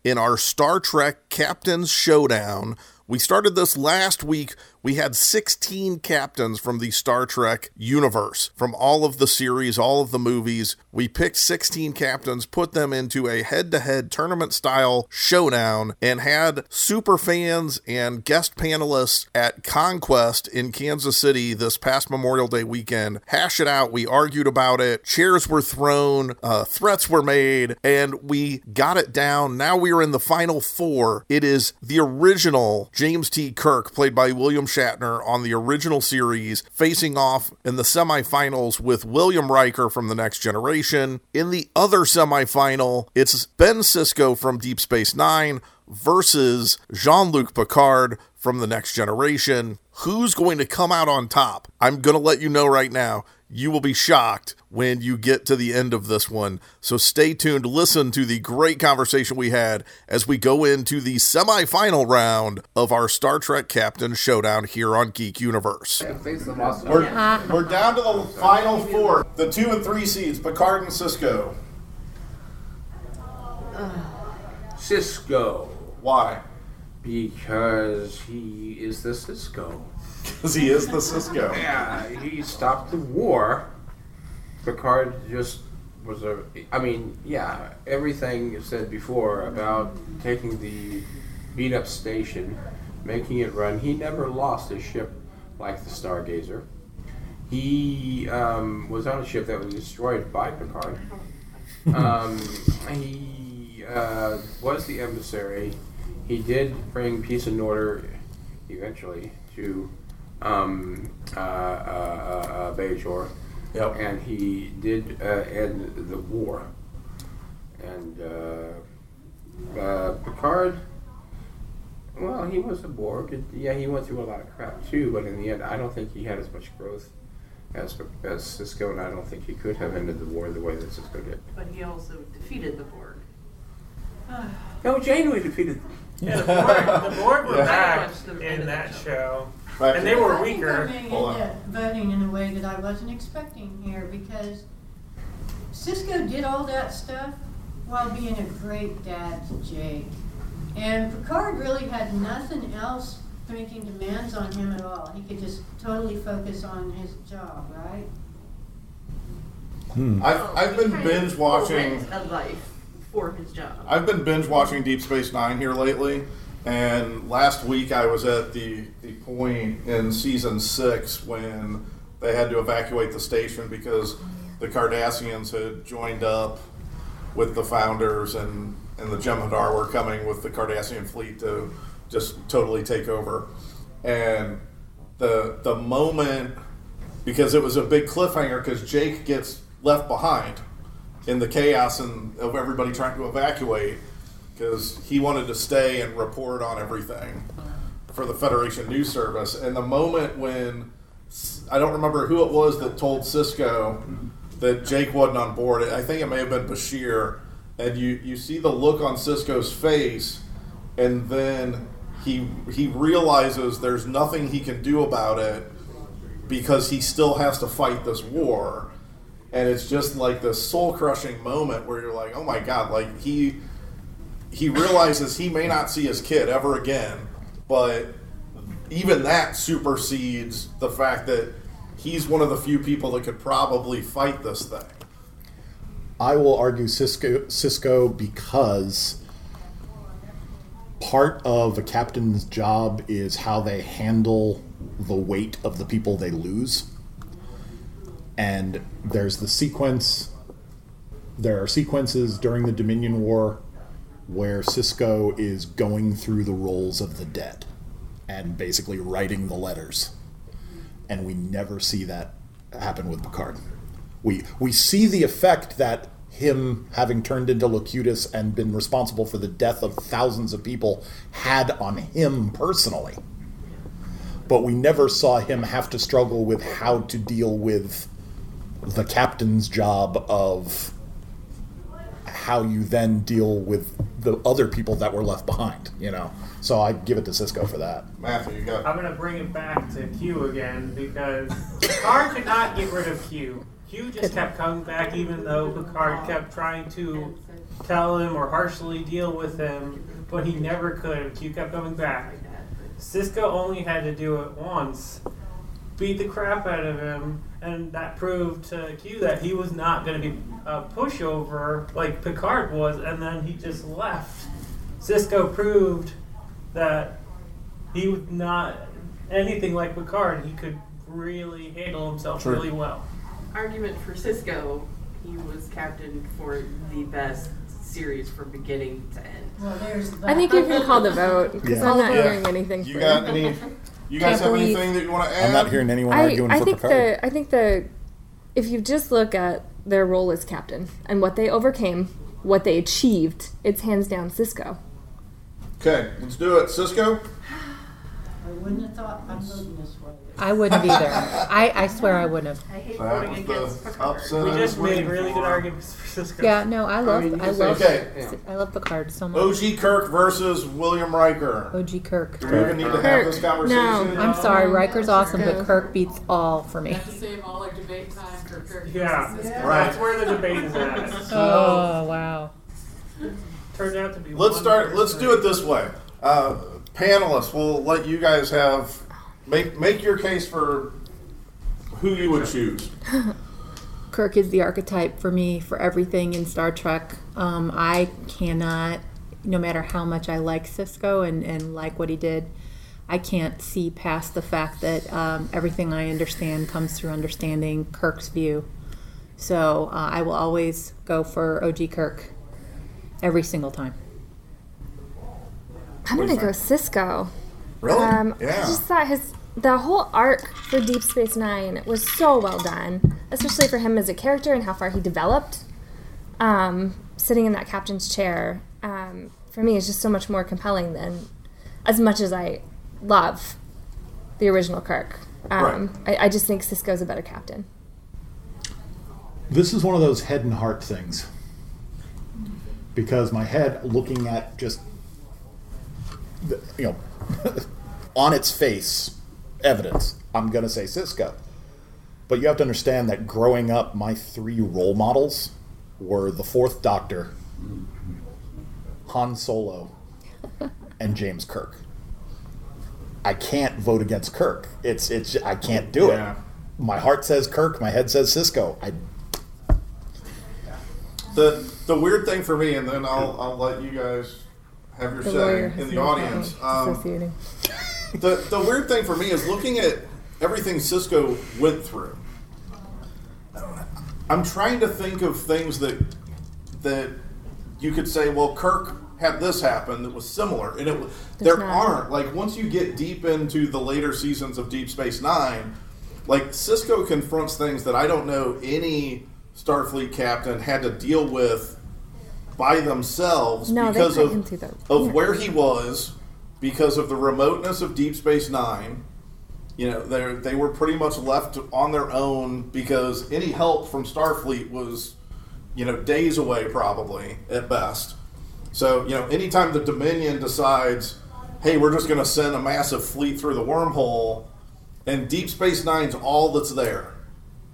Speaker 11: in our Star Trek Captain's Showdown. We started this last week. We had 16 captains from the Star Trek universe, from all of the series, all of the movies. We picked 16 captains, put them into a head to head tournament style showdown, and had super fans and guest panelists at Conquest in Kansas City this past Memorial Day weekend hash it out. We argued about it, chairs were thrown, uh, threats were made, and we got it down. Now we are in the final four. It is the original James T. Kirk, played by William Shatner on the original series, facing off in the semifinals with William Riker from The Next Generation. In the other semifinal, it's Ben Sisko from Deep Space Nine versus Jean Luc Picard from The Next Generation. Who's going to come out on top? I'm going to let you know right now. You will be shocked when you get to the end of this one. So stay tuned. Listen to the great conversation we had as we go into the semifinal round of our Star Trek Captain Showdown here on Geek Universe.
Speaker 12: We're, we're down to the final four. The two and three seeds, Picard and Sisko.
Speaker 16: Sisko.
Speaker 12: Why?
Speaker 16: Because he is the Sisko.
Speaker 12: Because he is the Sisko.
Speaker 16: Yeah, he stopped the war. Picard just was a. I mean, yeah, everything you said before about taking the beat up station, making it run. He never lost a ship like the Stargazer. He um, was on a ship that was destroyed by Picard. Um, he uh, was the emissary. He did bring peace and order eventually to um, uh, uh, uh, uh, Bajor.
Speaker 12: Yep.
Speaker 16: And he did uh, end the war. And uh, uh, Picard, well, he was a Borg. and, Yeah, he went through a lot of crap too, but in the end, I don't think he had as much growth as, as Sisko, and I don't think he could have ended the war the way that Sisko did.
Speaker 17: But he also defeated the Borg.
Speaker 16: No, Janeway defeated
Speaker 13: Yeah, the Borg, the Borg were
Speaker 17: Yeah.
Speaker 13: back in that
Speaker 17: the
Speaker 13: show,
Speaker 12: Right.
Speaker 13: and they were
Speaker 18: I think
Speaker 13: weaker.
Speaker 18: Coming
Speaker 12: Hold
Speaker 18: into voting in a way that I wasn't expecting here because Sisko did all that stuff while being a great dad to Jake. And Picard really had nothing else making demands on him at all. He could just totally focus on his job, right?
Speaker 12: I've, I've been binge watching.
Speaker 17: A life for his job.
Speaker 12: I've been binge watching Deep Space Nine here lately, and last week I was at the, the point in season six when they had to evacuate the station because the Cardassians had joined up with the founders, and, and the Jem'Hadar were coming with the Cardassian fleet to just totally take over. And the the moment because it was a big cliffhanger because Jake gets left behind in the chaos and of everybody trying to evacuate because he wanted to stay and report on everything for the Federation News Service. And the moment when I don't remember who it was that told Sisko that Jake wasn't on board, I think it may have been Bashir. And you, you see the look on Sisko's face, and then he he realizes there's nothing he can do about it because he still has to fight this war and it's just like this soul crushing moment where you're like oh my god like he
Speaker 11: he realizes he may not see his kid ever again, but even that supersedes the fact that he's one of the few people that could probably fight this thing.
Speaker 14: I will argue Sisko, Sisko because part of a captain's job is how they handle the weight of the people they lose. And there's the sequence, there are sequences during the Dominion War where Sisko is going through the rolls of the dead and basically writing the letters. And we never see that happen with Picard. We we see the effect that him having turned into Locutus and been responsible for the death of thousands of people had on him personally. But we never saw him have to struggle with how to deal with the captain's job of how you then deal with the other people that were left behind, you know. So I give it to Sisko for that.
Speaker 11: Matthew, you got
Speaker 13: I'm gonna bring it back to Q again because Picard could not get rid of Q. Q just kept coming back even though Picard kept trying to tell him or harshly deal with him, but he never could. Q kept coming back. Sisko only had to do it once, beat the crap out of him, and that proved to Q that he was not going to be a pushover like Picard was, and then he just left. Sisko proved that he was not anything like Picard. He could really handle himself
Speaker 11: True.
Speaker 13: really well.
Speaker 17: Argument for Sisko, he was captain for the best series from beginning to end.
Speaker 18: Well, there's that.
Speaker 6: I think you can call the vote because
Speaker 14: Yeah.
Speaker 6: I'm not
Speaker 11: Yeah.
Speaker 6: hearing anything.
Speaker 11: You
Speaker 6: for
Speaker 11: got
Speaker 6: it.
Speaker 11: any? You guys
Speaker 6: Can't
Speaker 11: have
Speaker 6: believe-
Speaker 11: anything that you want to add?
Speaker 14: I'm not hearing anyone
Speaker 6: I,
Speaker 14: arguing
Speaker 6: I
Speaker 14: for
Speaker 6: think
Speaker 14: Picard.
Speaker 6: the I think the if you just look at their role as captain and what they overcame, what they achieved, it's hands down Sisko.
Speaker 11: Okay, let's do it. Sisko.
Speaker 18: I wouldn't have thought I'm voting this way.
Speaker 15: I wouldn't either. I, I swear I wouldn't have.
Speaker 17: I hate
Speaker 11: That
Speaker 17: voting
Speaker 11: was
Speaker 17: against
Speaker 11: the
Speaker 17: Picard.
Speaker 11: upset
Speaker 13: We
Speaker 11: I
Speaker 13: just
Speaker 11: was
Speaker 13: made
Speaker 11: waiting
Speaker 13: really
Speaker 11: for.
Speaker 13: good arguments for Sisko.
Speaker 15: Yeah, no, I love,
Speaker 16: mean, you
Speaker 15: I
Speaker 16: say-
Speaker 15: love,
Speaker 11: Okay.
Speaker 16: Yeah.
Speaker 15: I love Picard so much.
Speaker 11: OG Kirk versus William Riker.
Speaker 15: OG Kirk.
Speaker 11: Do we even need to have
Speaker 6: Kirk.
Speaker 11: this conversation?
Speaker 6: No.
Speaker 15: I'm sorry, Riker's awesome, but Kirk beats all for
Speaker 24: We
Speaker 15: me.
Speaker 24: have to save all our debate time for Kirk.
Speaker 13: Yeah,
Speaker 24: versus Sisko.
Speaker 11: Right.
Speaker 13: that's where the debate is at.
Speaker 15: Oh wow.
Speaker 13: turned out to be.
Speaker 11: Let's
Speaker 13: one
Speaker 11: start. Let's
Speaker 13: person.
Speaker 11: do it this way. Uh, panelists, we'll let you guys have make make your case for who you would choose.
Speaker 15: Kirk is the archetype for me for everything in Star Trek. Um, I cannot, no matter how much I like Sisko and, and like what he did, I can't see past the fact that um, everything I understand comes through understanding Kirk's view. So uh, I will always go for OG Kirk every single time.
Speaker 6: I'm gonna go? Sisko.
Speaker 11: Really?
Speaker 6: Um,
Speaker 11: yeah.
Speaker 6: I just thought his the whole arc for Deep Space Nine was so well done, especially for him as a character and how far he developed. Um, sitting in that captain's chair, um, for me, is just so much more compelling than as much as I love the original Kirk. Um, I, I just think Sisko's a better captain.
Speaker 14: This is one of those head and heart things. Because my head, looking at just, the, you know, on its face, evidence, I'm going to say Sisko. But you have to understand that growing up, my three role models were the Fourth Doctor, Han Solo, and James Kirk. I can't vote against Kirk. It's it's I can't do
Speaker 11: Yeah.
Speaker 14: it. My heart says Kirk. My head says Sisko. I
Speaker 11: The the weird thing for me, and then I'll I'll let you guys have your
Speaker 6: The
Speaker 11: say
Speaker 6: lawyer
Speaker 11: in
Speaker 6: has
Speaker 11: the
Speaker 6: no
Speaker 11: audience.
Speaker 6: problem
Speaker 11: Um,
Speaker 6: associating.
Speaker 11: The the weird thing for me is looking at everything Sisko went through. I'm trying to think of things that that you could say, well, Kirk had this happen that was similar, and it w- there
Speaker 6: not.
Speaker 11: aren't. Like once you get deep into the later seasons of Deep Space Nine, like Sisko confronts things that I don't know any Starfleet captain had to deal with by themselves
Speaker 6: No,
Speaker 11: because of
Speaker 6: him through the-
Speaker 11: of
Speaker 6: yeah.
Speaker 11: where he was, because of the remoteness of Deep Space Nine. You know, they they were pretty much left on their own because any help from Starfleet was, you know, days away probably at best. So you know, anytime the Dominion decides, hey, we're just going to send a massive fleet through the wormhole, and Deep Space Nine's all that's there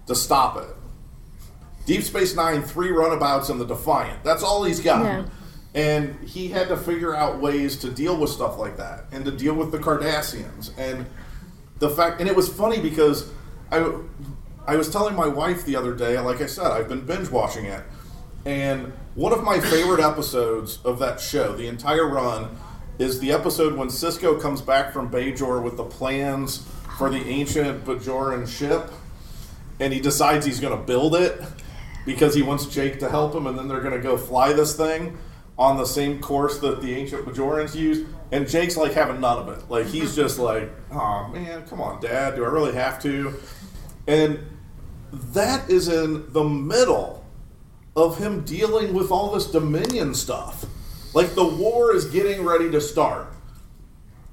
Speaker 11: to stop it. Deep Space Nine, three runabouts and the Defiant. That's all he's got.
Speaker 6: Yeah.
Speaker 12: And he had to figure out ways to deal with stuff like that and to deal with the Cardassians. And the fact. And it was funny because I I was telling my wife the other day, like I said, I've been binge watching it, and one of my favorite episodes of that show, the entire run, is the episode when Sisko comes back from Bajor with the plans for the ancient Bajoran ship, and he decides he's going to build it because he wants Jake to help him, and then they're going to go fly this thing on the same course that the ancient Bajorans used. And Jake's like having none of it. Like he's just like, oh man, come on, Dad, do I really have to? And that is in the middle of him dealing with all this Dominion stuff. Like the war is getting ready to start.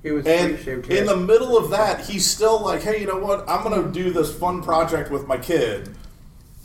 Speaker 16: He was
Speaker 12: And in the middle of that, he's still like, hey, you know what? I'm going to do this fun project with my kid.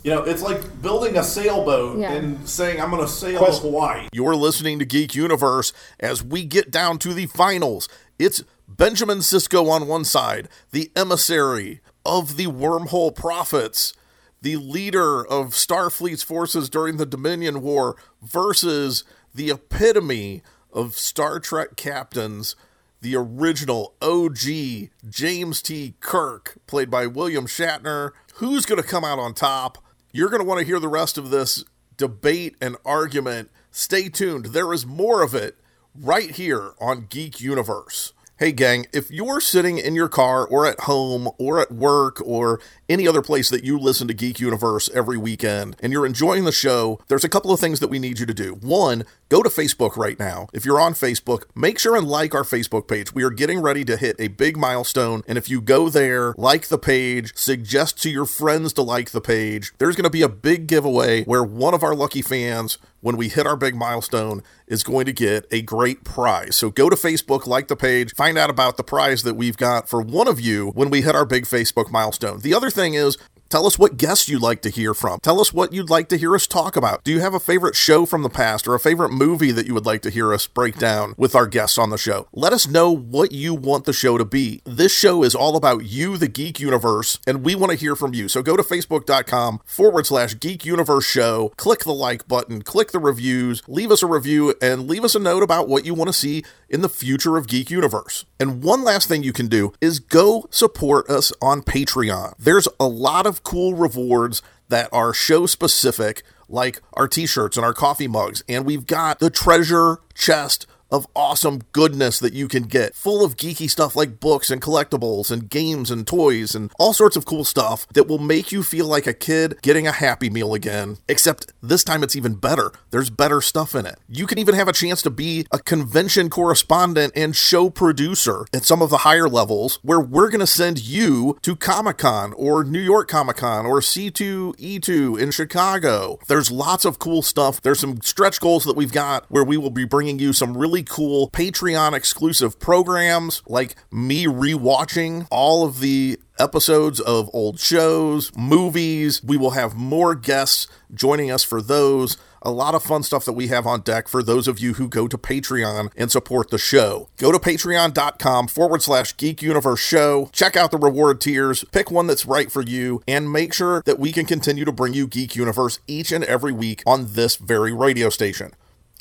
Speaker 12: You know, it's like building a sailboat
Speaker 11: Yeah.
Speaker 12: and saying, I'm going to sail
Speaker 11: Quest-
Speaker 12: to Hawaii.
Speaker 11: You're listening to Geek Universe as we get down to the finals. It's Benjamin Sisko on one side, the emissary of the wormhole prophets, the leader of Starfleet's forces during the Dominion War, versus the epitome of Star Trek captains, the original OG James T. Kirk, played by William Shatner. Who's going to come out on top? You're going to want to hear the rest of this debate and argument. Stay tuned. There is more of it right here on Geek Universe. Hey, gang, if you're sitting in your car or at home or at work or any other place that you listen to Geek Universe every weekend and you're enjoying the show, there's a couple of things that we need you to do. One, go to Facebook right now. If you're on Facebook, make sure and like our Facebook page. We are getting ready to hit a big milestone. And if you go there, like the page, suggest to your friends to like the page, there's going to be a big giveaway where one of our lucky fans when we hit our big milestone is going to get a great prize. So go to Facebook, like the page, find out about the prize that we've got for one of you when we hit our big Facebook milestone. The other thing is, Tell us what guests you'd like to hear from. Tell us what you'd like to hear us talk about. Do you have a favorite show from the past or a favorite movie that you would like to hear us break down with our guests on the show? Let us know what you want the show to be. This show is all about you, the Geek Universe, and we want to hear from you. So go to facebook.com forward slash Geek Universe Show, click the like button, click the reviews, leave us a review, and leave us a note about what you want to see in the future of Geek Universe. And one last thing you can do is go support us on Patreon. There's a lot of cool rewards that are show specific, like our t shirts and our coffee mugs. And we've got the treasure chest of awesome goodness that you can get, full of geeky stuff like books and collectibles and games and toys and all sorts of cool stuff that will make you feel like a kid getting a Happy Meal again. Except this time it's even better. There's better stuff in it. You can even have a chance to be a convention correspondent and show producer at some of the higher levels where we're going to send you to Comic Con or New York Comic Con or C2E2 in Chicago. There's lots of cool stuff. There's some stretch goals that we've got where we will be bringing you some really cool Patreon exclusive programs like me rewatching all of the episodes of old shows, movies. We will have more guests joining us for those. A lot of fun stuff that we have on deck for those of you who go to Patreon and support the show. Go to patreon.com forward slash geek universe show. Check out the reward tiers, pick one that's right for you, and make sure that we can continue to bring you Geek Universe each and every week on this very radio station.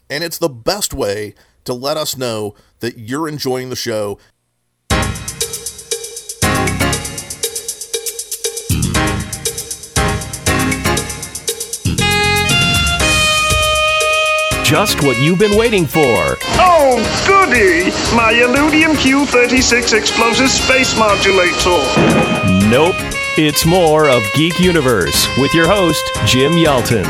Speaker 11: And it's the best way to let us know that you're enjoying the show
Speaker 8: Just what you've been waiting for.
Speaker 28: Oh, goody! My Illudium Q36 explosive space modulator.
Speaker 8: Nope. It's more of Geek Universe with your host, Jim Yelton.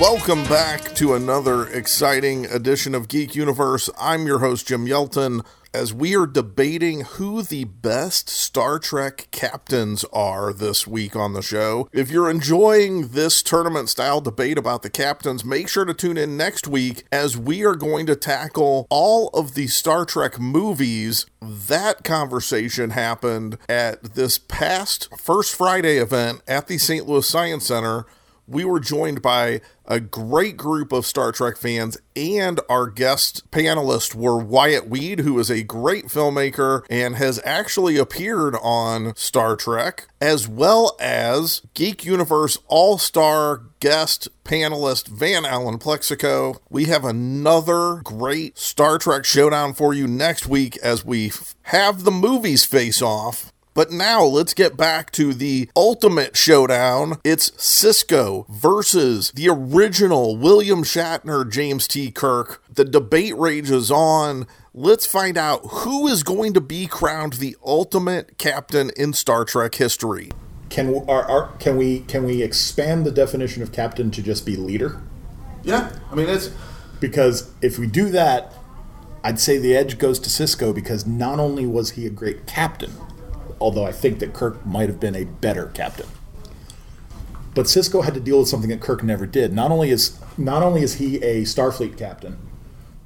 Speaker 11: Welcome back to another exciting edition of Geek Universe. I'm your host, Jim Yelton, as we are debating who the best Star Trek captains are this week on the show. If you're enjoying this tournament style debate about the captains, make sure to tune in next week as we are going to tackle all of the Star Trek movies. That conversation happened at this past First Friday event at the St. Louis Science Center
Speaker 29: we were joined by a great group of Star Trek fans, and our guest panelists were Wyatt Weed, who is a great filmmaker and has actually appeared on Star Trek, as well as Geek Universe All Star guest panelist Van Allen Plexico. We have another great Star Trek showdown for you next week as we have the movies face off. But now let's get back to the ultimate showdown. It's Sisko versus the original William Shatner, James T. Kirk. The debate rages on. Let's find out who is going to be crowned the ultimate captain in Star Trek history.
Speaker 14: Can are, are, can we can we expand the definition of captain to just be leader?
Speaker 11: Yeah, I mean it's
Speaker 14: because if we do that, I'd say the edge goes to Sisko because not only was he a great captain, although I think that Kirk might have been a better captain. But Sisko had to deal with something that Kirk never did. Not only is not only is he a Starfleet captain,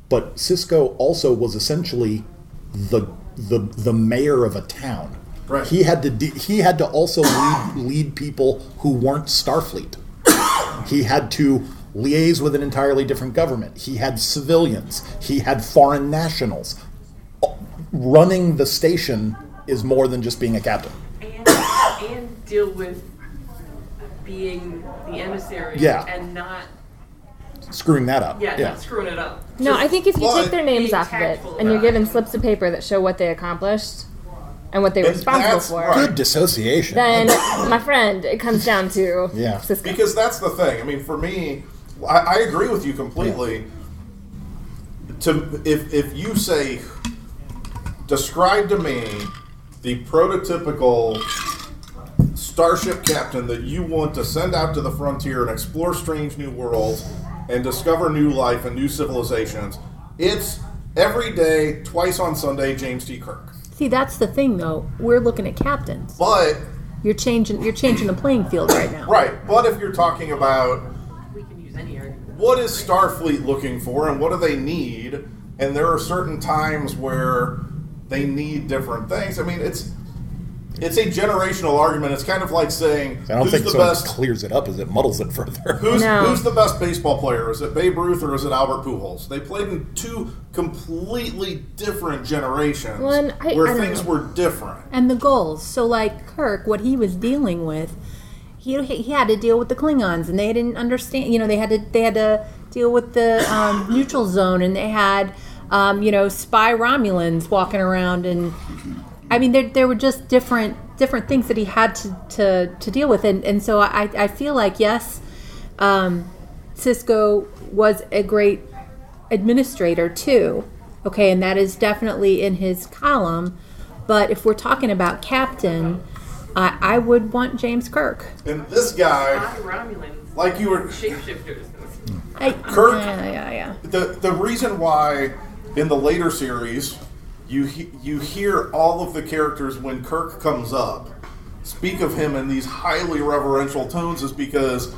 Speaker 14: but Sisko also was essentially the the the mayor of a town.
Speaker 11: Right.
Speaker 14: He had to de- he had to also lead lead people who weren't Starfleet. he had to liaise with an entirely different government. He had civilians. He had foreign nationals. Running the station is more than just being a captain.
Speaker 17: and, and deal with being the emissary
Speaker 14: Yeah.
Speaker 17: and not
Speaker 14: Screwing that up.
Speaker 17: yeah, not screwing it up.
Speaker 6: No,
Speaker 17: Just
Speaker 6: I think if you take their names off of it and you're given slips of paper that show what they accomplished and what they were responsible for,
Speaker 14: Good dissociation.
Speaker 6: then my friend, it comes down to
Speaker 14: Yeah.
Speaker 6: Sisko.
Speaker 11: Because that's the thing. I mean, for me, I, I agree with you completely. To if if you say, describe to me the prototypical starship captain that you want to send out to the frontier and explore strange new worlds and discover new life and new civilizations. It's every day, twice on Sunday, James T. Kirk.
Speaker 15: See, that's the thing, though. We're looking at captains.
Speaker 11: But
Speaker 15: You're changing. You're changing the playing field right now.
Speaker 11: Right, but if you're talking about
Speaker 17: we can use any argument.
Speaker 11: what is Starfleet looking for and what do they need, and there are certain times where they need different things. I mean, it's it's a generational argument. It's kind of like saying
Speaker 14: I don't
Speaker 11: who's
Speaker 14: think
Speaker 11: the
Speaker 14: so.
Speaker 11: best
Speaker 14: clears it up as it muddles it further.
Speaker 11: Who's, who's the best baseball player? Is it Babe Ruth or is it Albert Pujols? They played in two completely different generations
Speaker 15: Well, I-
Speaker 11: where
Speaker 15: I
Speaker 11: things
Speaker 15: know.
Speaker 11: were different.
Speaker 15: And the goals. So, like Kirk, what he was dealing with, he, he had to deal with the Klingons, and they didn't understand. You know, they had to they had to deal with the um, neutral zone, and they had um, you know spy Romulans walking around, and I mean, there, there were just different different things that he had to, to, to deal with, and and so I I feel like yes, um, Sisko was a great administrator too. Okay, and that is definitely in his column. But if we're talking about captain, I, I would want James Kirk.
Speaker 11: And this guy, like you were,
Speaker 17: shapeshifters.
Speaker 15: I,
Speaker 11: Kirk-
Speaker 15: Yeah, yeah, yeah.
Speaker 11: the the reason why in the later series you he- you hear all of the characters when Kirk comes up speak of him in these highly reverential tones is because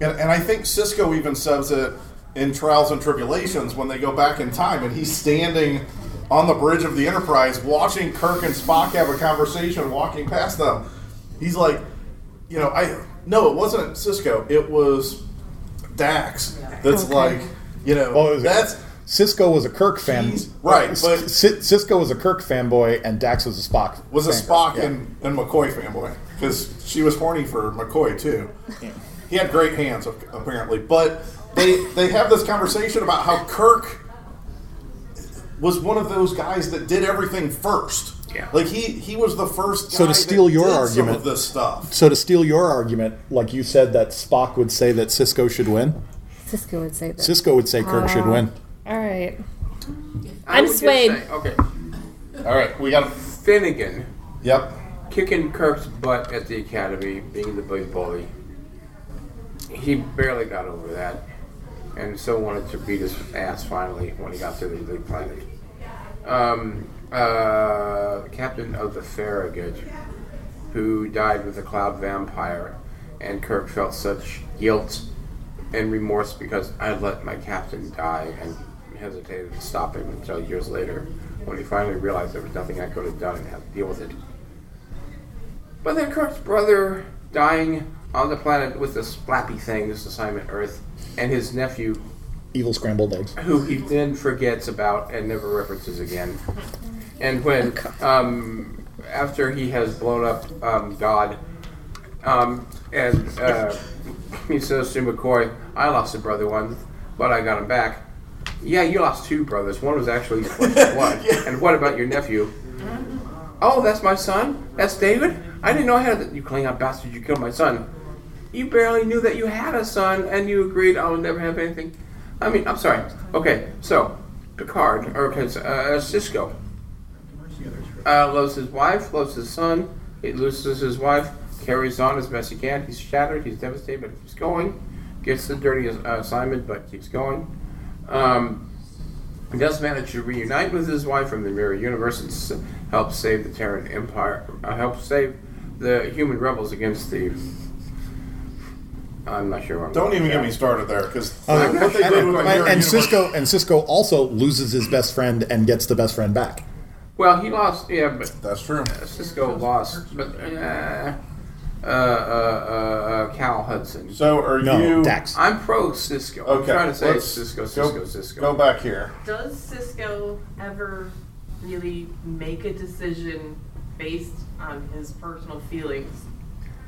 Speaker 11: and, and I think Sisko even says it in Trials and Tribulations when they go back in time and he's standing on the bridge of the Enterprise watching Kirk and Spock have a conversation walking past them. He's like, you know, I no, it wasn't Sisko. It was Dax. That's
Speaker 14: Okay.
Speaker 11: like, you know,
Speaker 14: Well, it was-
Speaker 11: that's
Speaker 14: Sisko was a Kirk fan,
Speaker 11: right,
Speaker 14: S-
Speaker 11: but-
Speaker 14: C- Sisko was a Kirk fanboy, and Dax was a Spock.
Speaker 11: was a
Speaker 14: fanboy.
Speaker 11: Spock
Speaker 14: Yeah.
Speaker 11: and, and McCoy fanboy because she was horny for McCoy too. He had great hands apparently, but they they have this conversation about how Kirk was one of those guys that did everything first.
Speaker 16: Yeah.
Speaker 11: Like he he was the first. Guy
Speaker 14: So to steal
Speaker 11: that
Speaker 14: your argument,
Speaker 11: of this stuff.
Speaker 14: So to steal your argument, like you said that Spock would say that Sisko should win,
Speaker 6: Sisko would say that.
Speaker 14: Sisko would say Kirk should
Speaker 6: Uh,
Speaker 14: win.
Speaker 6: All right.
Speaker 16: I
Speaker 6: I'm
Speaker 16: would just
Speaker 6: swayed.
Speaker 16: say- okay.
Speaker 11: All right, we got
Speaker 16: Finnegan.
Speaker 11: Yep.
Speaker 16: Kicking Kirk's butt at the academy, being the big bully. He barely got over that, and so wanted to beat his ass finally when he got to the big planet. Um, uh, captain of the Farragut, who died with a cloud vampire, and Kirk felt such guilt and remorse because I let my captain die and hesitated to stop him until years later when he finally realized there was nothing I could have done and had to deal with it. But then Kirk's brother dying on the planet with this flappy thing, this assignment Earth, and his nephew,
Speaker 14: Evil scrambled eggs.
Speaker 16: who he then forgets about and never references again. And when, um, after he has blown up um, God, um, and uh, he says to McCoy, I lost a brother once, but I got him back. Yeah, you lost two brothers. One was actually flesh and blood. And what about your nephew? Oh, that's my son? That's David? I didn't know I had a... You Klingon bastard, you killed my son. You barely knew that you had a son, and you agreed I would never have anything. I mean, I'm sorry. Okay, so, Picard, or uh, Sisko, uh, loves his wife, loves his son, he loses his wife, carries on as best he can. He's shattered, he's devastated, but keeps going. Gets the dirty uh, assignment, but keeps going. Um, he does manage to reunite with his wife from the mirror universe and s- help save the Terran Empire, uh, help save the human rebels against the. I'm not sure. What I'm
Speaker 11: Don't
Speaker 16: going
Speaker 11: even get me started there because
Speaker 14: Uh,
Speaker 11: what they did with the
Speaker 14: and,
Speaker 11: Mirror
Speaker 14: and
Speaker 11: Universe-
Speaker 14: Sisko and Sisko also loses his best friend and gets the best friend back.
Speaker 16: Well, he lost. Yeah, but
Speaker 11: that's true.
Speaker 16: Sisko lost, but uh, uh, uh, uh, Cal Hudson.
Speaker 11: So are
Speaker 14: No,
Speaker 11: you?
Speaker 14: Dax.
Speaker 16: I'm pro Sisko. I'm
Speaker 11: Okay,
Speaker 16: trying to say
Speaker 11: let's
Speaker 16: Sisko,
Speaker 11: go-
Speaker 16: Sisko, Sisko.
Speaker 11: Go back here.
Speaker 17: Does Sisko ever really make a decision based on his personal feelings?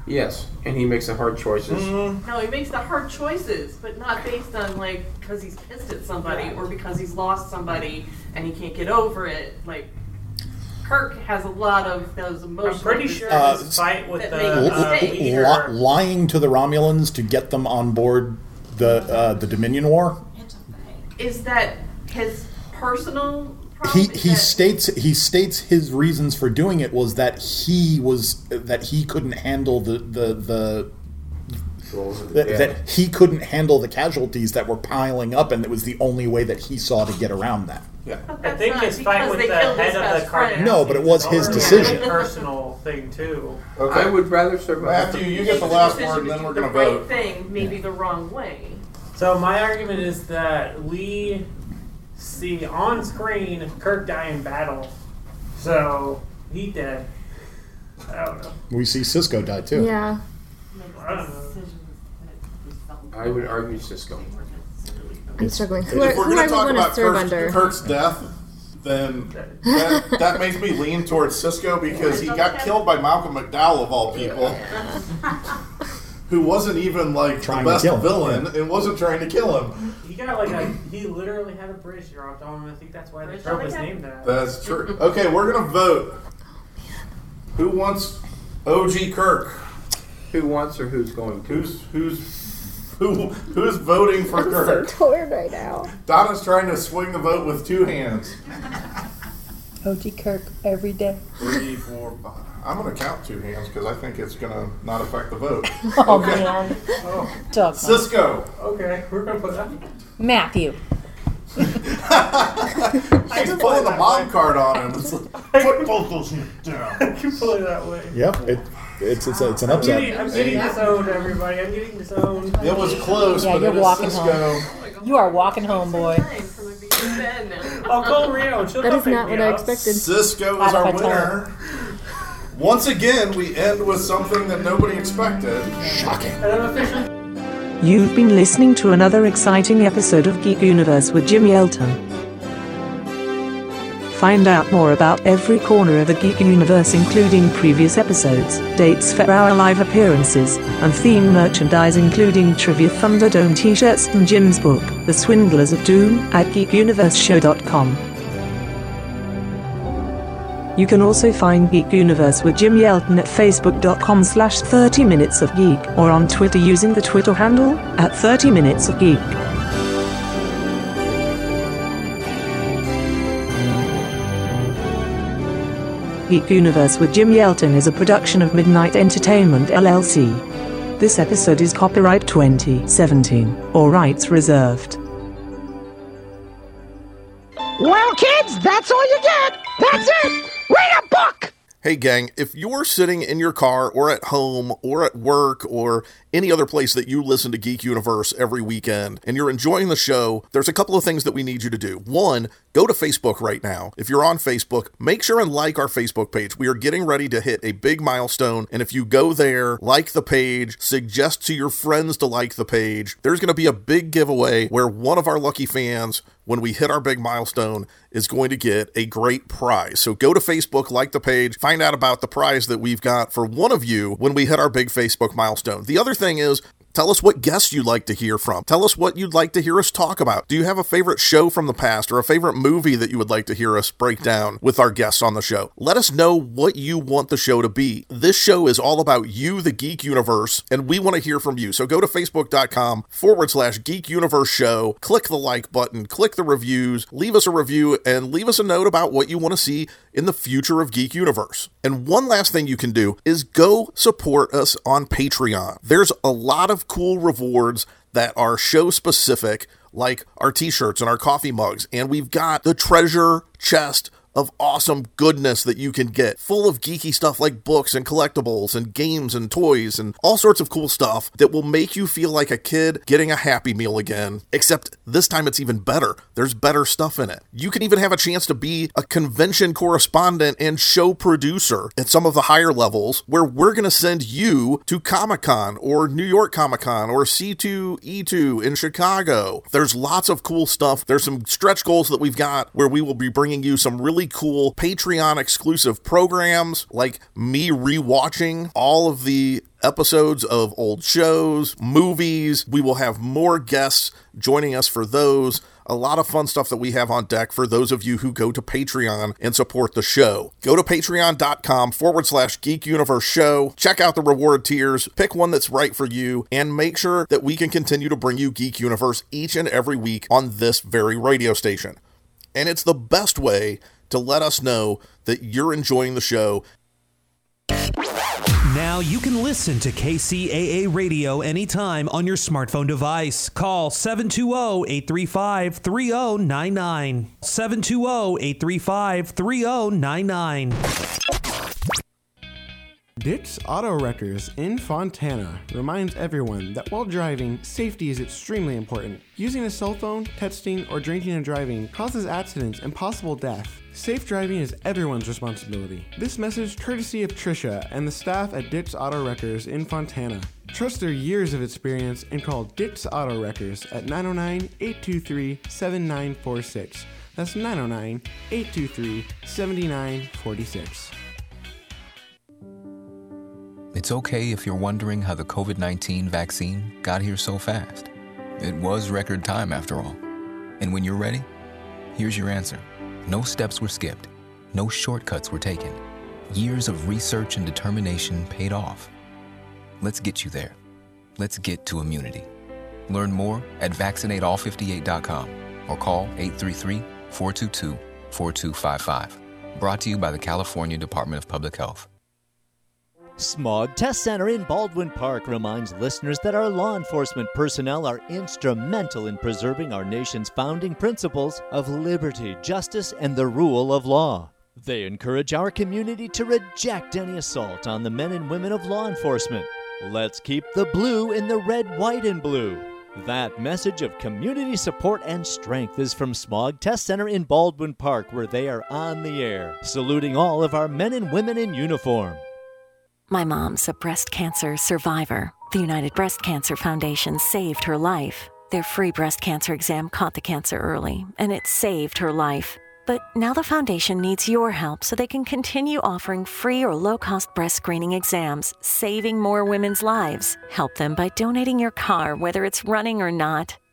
Speaker 16: Yes, and he makes the hard choices.
Speaker 17: No, he makes the hard choices, but not based on like because he's pissed at somebody or because he's lost somebody and he can't get over it. Like Kirk has a lot of those emotional.
Speaker 13: pretty sure
Speaker 14: Uh,
Speaker 13: his fight with the
Speaker 17: make
Speaker 14: L- li- lying to the Romulans to get them on board the uh, the Dominion War.
Speaker 17: is that his personal
Speaker 14: He he
Speaker 17: that-
Speaker 14: states he states his reasons for doing it was that he was that he couldn't handle the the the. That,
Speaker 16: Yeah.
Speaker 14: that he couldn't handle the casualties that were piling up, and it was the only way that he saw to get around that.
Speaker 11: Yeah.
Speaker 13: I think
Speaker 17: not
Speaker 13: his fight
Speaker 17: because
Speaker 13: with
Speaker 17: they
Speaker 13: the
Speaker 17: killed his
Speaker 13: head of
Speaker 17: best
Speaker 13: the
Speaker 17: friend.
Speaker 14: No, but it was his decision.
Speaker 13: a personal thing too.
Speaker 11: Okay.
Speaker 16: I would rather survive.
Speaker 11: Matthew, you
Speaker 17: He
Speaker 11: get the last word, and then we're gonna vote.
Speaker 17: the right thing, maybe the wrong way.
Speaker 13: So my argument is that we see on screen Kirk die in battle, so he dead. I don't know.
Speaker 14: We see Sisko die too.
Speaker 6: Yeah.
Speaker 13: I don't know.
Speaker 16: I would argue Sisko.
Speaker 6: I'm struggling.
Speaker 11: If
Speaker 6: Who, are,
Speaker 11: we're going
Speaker 6: I
Speaker 11: to talk
Speaker 6: would want
Speaker 11: about
Speaker 6: to serve
Speaker 11: Kirk's,
Speaker 6: under?
Speaker 11: Kirk's death, then that, that makes me lean towards Sisko because he got killed by Malcolm McDowell of all people, who wasn't even like
Speaker 14: Trying
Speaker 11: the
Speaker 14: to
Speaker 11: best
Speaker 14: kill him,
Speaker 11: villain and wasn't trying to kill him.
Speaker 13: He got like a he literally had a bridge dropped on him. I think that's why the
Speaker 17: Bridge
Speaker 13: trope was named that.
Speaker 11: That's true. Okay, we're going to vote. Who wants OG Kirk?
Speaker 16: Who wants or who's going to?
Speaker 11: Who's who's who who's voting for
Speaker 6: I'm so
Speaker 11: Kirk?
Speaker 6: torn right now.
Speaker 11: Donna's trying to swing the vote with two hands.
Speaker 15: OG Kirk every day.
Speaker 11: Three, four, five. I'm going to count two hands because I think it's going to not affect the vote.
Speaker 15: Oh
Speaker 11: Okay.
Speaker 15: man.
Speaker 13: Oh,
Speaker 15: Dog.
Speaker 11: Sisko.
Speaker 13: okay. We're gonna put that.
Speaker 15: Matthew.
Speaker 11: She's pulling the mom card on him. It's like, put both those hands down.
Speaker 13: I can pull it that way.
Speaker 14: Yep, it, it's it's it's an
Speaker 13: I'm getting,
Speaker 14: upset.
Speaker 13: I'm getting disowned, everybody. I'm getting disowned.
Speaker 11: It was close,
Speaker 15: Yeah,
Speaker 11: but
Speaker 15: you're
Speaker 11: it is
Speaker 15: walking
Speaker 11: Sisko.
Speaker 15: You are walking home, boy.
Speaker 13: I'll call Rio she'll
Speaker 6: That
Speaker 13: come
Speaker 6: is not
Speaker 13: me
Speaker 6: what I expected.
Speaker 11: Sisko is our
Speaker 15: if I tell
Speaker 11: winner. Once again, we end with something that nobody expected.
Speaker 14: Shocking.
Speaker 13: And I'm officially
Speaker 30: You've been listening to another exciting episode of Geek Universe with Jim Yelton. Find out more about every corner of the Geek Universe, including previous episodes, dates for our live appearances, and theme merchandise, including Trivia Thunderdome t shirts and Jim's book, The Swindlers of Doom, at geekuniverseshow.com. You can also find Geek Universe with Jim Yelton at facebook.com slash 30 minutes of geek or on Twitter using the Twitter handle at 30 minutes of geek. Geek Universe with Jim Yelton is a production of Midnight Entertainment LLC. This episode is copyright 2017, all rights reserved.
Speaker 31: Well, kids, that's all you get. That's it. Read a book.
Speaker 11: Hey, gang, if you're sitting in your car or at home or at work or any other place that you listen to Geek Universe every weekend and you're enjoying the show, there's a couple of things that we need you to do. One, go to Facebook right now. If you're on Facebook, make sure and like our Facebook page. We are getting ready to hit a big milestone. And if you go there, like the page, suggest to your friends to like the page, there's going to be a big giveaway where one of our lucky fans when we hit our big milestone is going to get a great prize. So go to Facebook, like the page, find out about the prize that we've got for one of you when we hit our big Facebook milestone. The other thing is, Tell us what guests you'd like to hear from. Tell us what you'd like to hear us talk about. Do you have a favorite show from the past or a favorite movie that you would like to hear us break down with our guests on the show? Let us know what you want the show to be. This show is all about you, the Geek Universe, and we want to hear from you. So go to facebook.com forward slash Geek Universe Show, click the like button, click the reviews, leave us a review, and leave us a note about what you want to see in the future of Geek Universe. And one last thing you can do is go support us on Patreon. There's a lot of cool rewards that are show specific, like our t shirts and our coffee mugs. And we've got the treasure chest of awesome goodness that you can get, full of geeky stuff like books and collectibles and games and toys and all sorts of cool stuff that will make you feel like a kid getting a Happy Meal again. Except this time it's even better. There's better stuff in it. You can even have a chance to be a convention correspondent and show producer at some of the higher levels where we're going to send you to Comic Con or New York Comic Con or C2E2 in Chicago. There's lots of cool stuff. There's some stretch goals that we've got where we will be bringing you some really cool Patreon exclusive programs like me rewatching all of the episodes of old shows, movies. We will have more guests joining us for those. A lot of fun stuff that we have on deck for those of you who go to Patreon and support the show. Go to patreon.com forward slash geek universe show. Check out the reward tiers, pick one that's right for you, and make sure that we can continue to bring you Geek Universe each and every week on this very radio station. And it's the best way to let us know that you're enjoying the show.
Speaker 32: Now you can listen to KCAA radio anytime on your smartphone device. Call 720 835
Speaker 33: Dick's Auto Wreckers in Fontana reminds everyone that while driving, safety is extremely important. Using a cell phone, texting, or drinking and driving causes accidents and possible death. Safe driving is everyone's responsibility. This message courtesy of Trisha and the staff at Dick's Auto Wreckers in Fontana. Trust their years of experience and call Dick's Auto Wreckers at 909 823 7946. That's 909 823 7946.
Speaker 34: It's okay if you're wondering how the COVID 19 vaccine got here so fast. It was record time after all. And when you're ready, here's your answer no steps were skipped, no shortcuts were taken. Years of research and determination paid off. Let's get you there. Let's get to immunity. Learn more at vaccinateall58.com or call 833 422 4255. Brought to you by the California Department of Public Health.
Speaker 35: Smog Test Center in Baldwin Park reminds listeners that our law enforcement personnel are instrumental in preserving our nation's founding principles of liberty, justice, and the rule of law. They encourage our community to reject any assault on the men and women of law enforcement. Let's keep the blue in the red, white, and blue. That message of community support and strength is from Smog Test Center in Baldwin Park, where they are on the air, saluting all of our men and women in uniform.
Speaker 36: My mom's a breast cancer survivor. The United Breast Cancer Foundation saved her life. Their free breast cancer exam caught the cancer early, and it saved her life. But now the foundation needs your help so they can continue offering free or low cost breast screening exams, saving more women's lives. Help them by donating your car, whether it's running or not.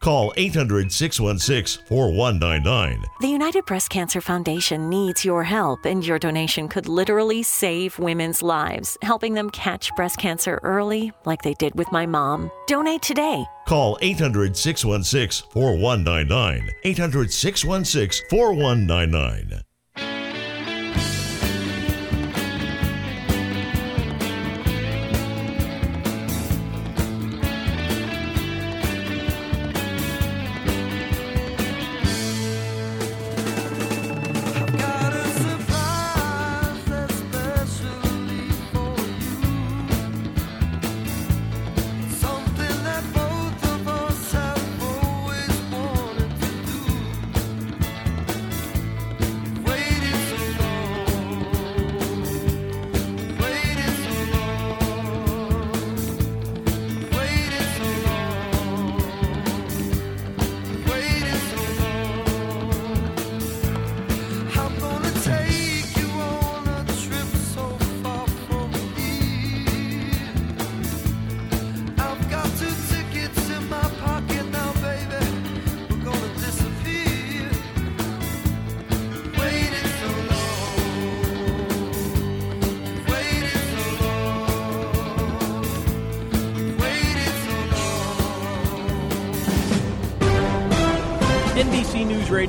Speaker 37: Call 800 616 4199.
Speaker 36: The United Breast Cancer Foundation needs your help, and your donation could literally save women's lives, helping them catch breast cancer early, like they did with my mom. Donate today.
Speaker 37: Call 800 616 4199. 800 616 4199.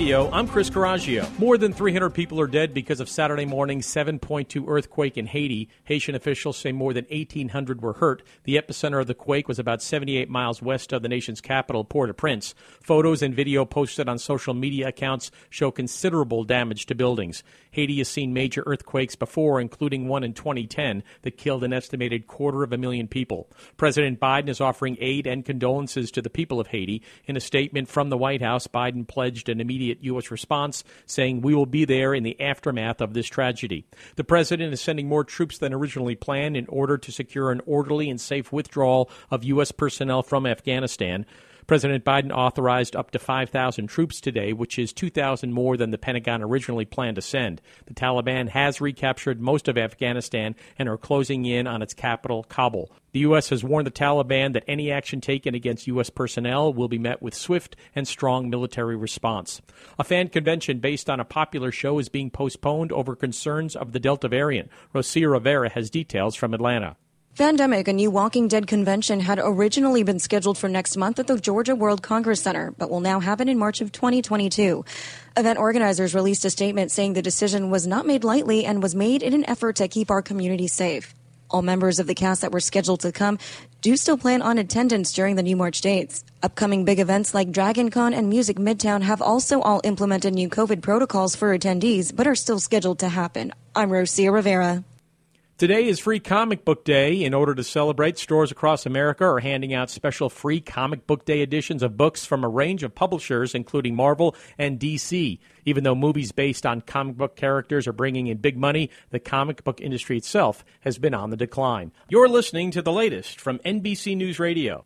Speaker 38: Radio, I'm Chris Caraggio. More than 300 people are dead because of Saturday morning's 7.2 earthquake in Haiti. Haitian officials say more than 1,800 were hurt. The epicenter of the quake was about 78 miles west of the nation's capital, Port-au-Prince. Photos and video posted on social media accounts show considerable damage to buildings. Haiti has seen major earthquakes before, including one in 2010 that killed an estimated quarter of a million people. President Biden is offering aid and condolences to the people of Haiti. In a statement from the White House, Biden pledged an immediate U.S. response, saying, We will be there in the aftermath of this tragedy. The president is sending more troops than originally planned in order to secure an orderly and safe withdrawal of U.S. personnel from Afghanistan. President Biden authorized up to 5,000 troops today, which is 2,000 more than the Pentagon originally planned to send. The Taliban has recaptured most of Afghanistan and are closing in on its capital, Kabul. The U.S. has warned the Taliban that any action taken against U.S. personnel will be met with swift and strong military response. A fan convention based on a popular show is being postponed over concerns of the Delta variant. Rosia Rivera has details from Atlanta.
Speaker 39: Pandemic, a new Walking Dead convention, had originally been scheduled for next month at the Georgia World Congress Center, but will now happen in March of 2022. Event organizers released a statement saying the decision was not made lightly and was made in an effort to keep our community safe. All members of the cast that were scheduled to come do still plan on attendance during the new March dates. Upcoming big events like Dragon Con and Music Midtown have also all implemented new COVID protocols for attendees, but are still scheduled to happen. I'm Rosia Rivera.
Speaker 38: Today is Free Comic Book Day. In order to celebrate, stores across America are handing out special free Comic Book Day editions of books from a range of publishers, including Marvel and DC. Even though movies based on comic book characters are bringing in big money, the comic book industry itself has been on the decline. You're listening to the latest from NBC News Radio.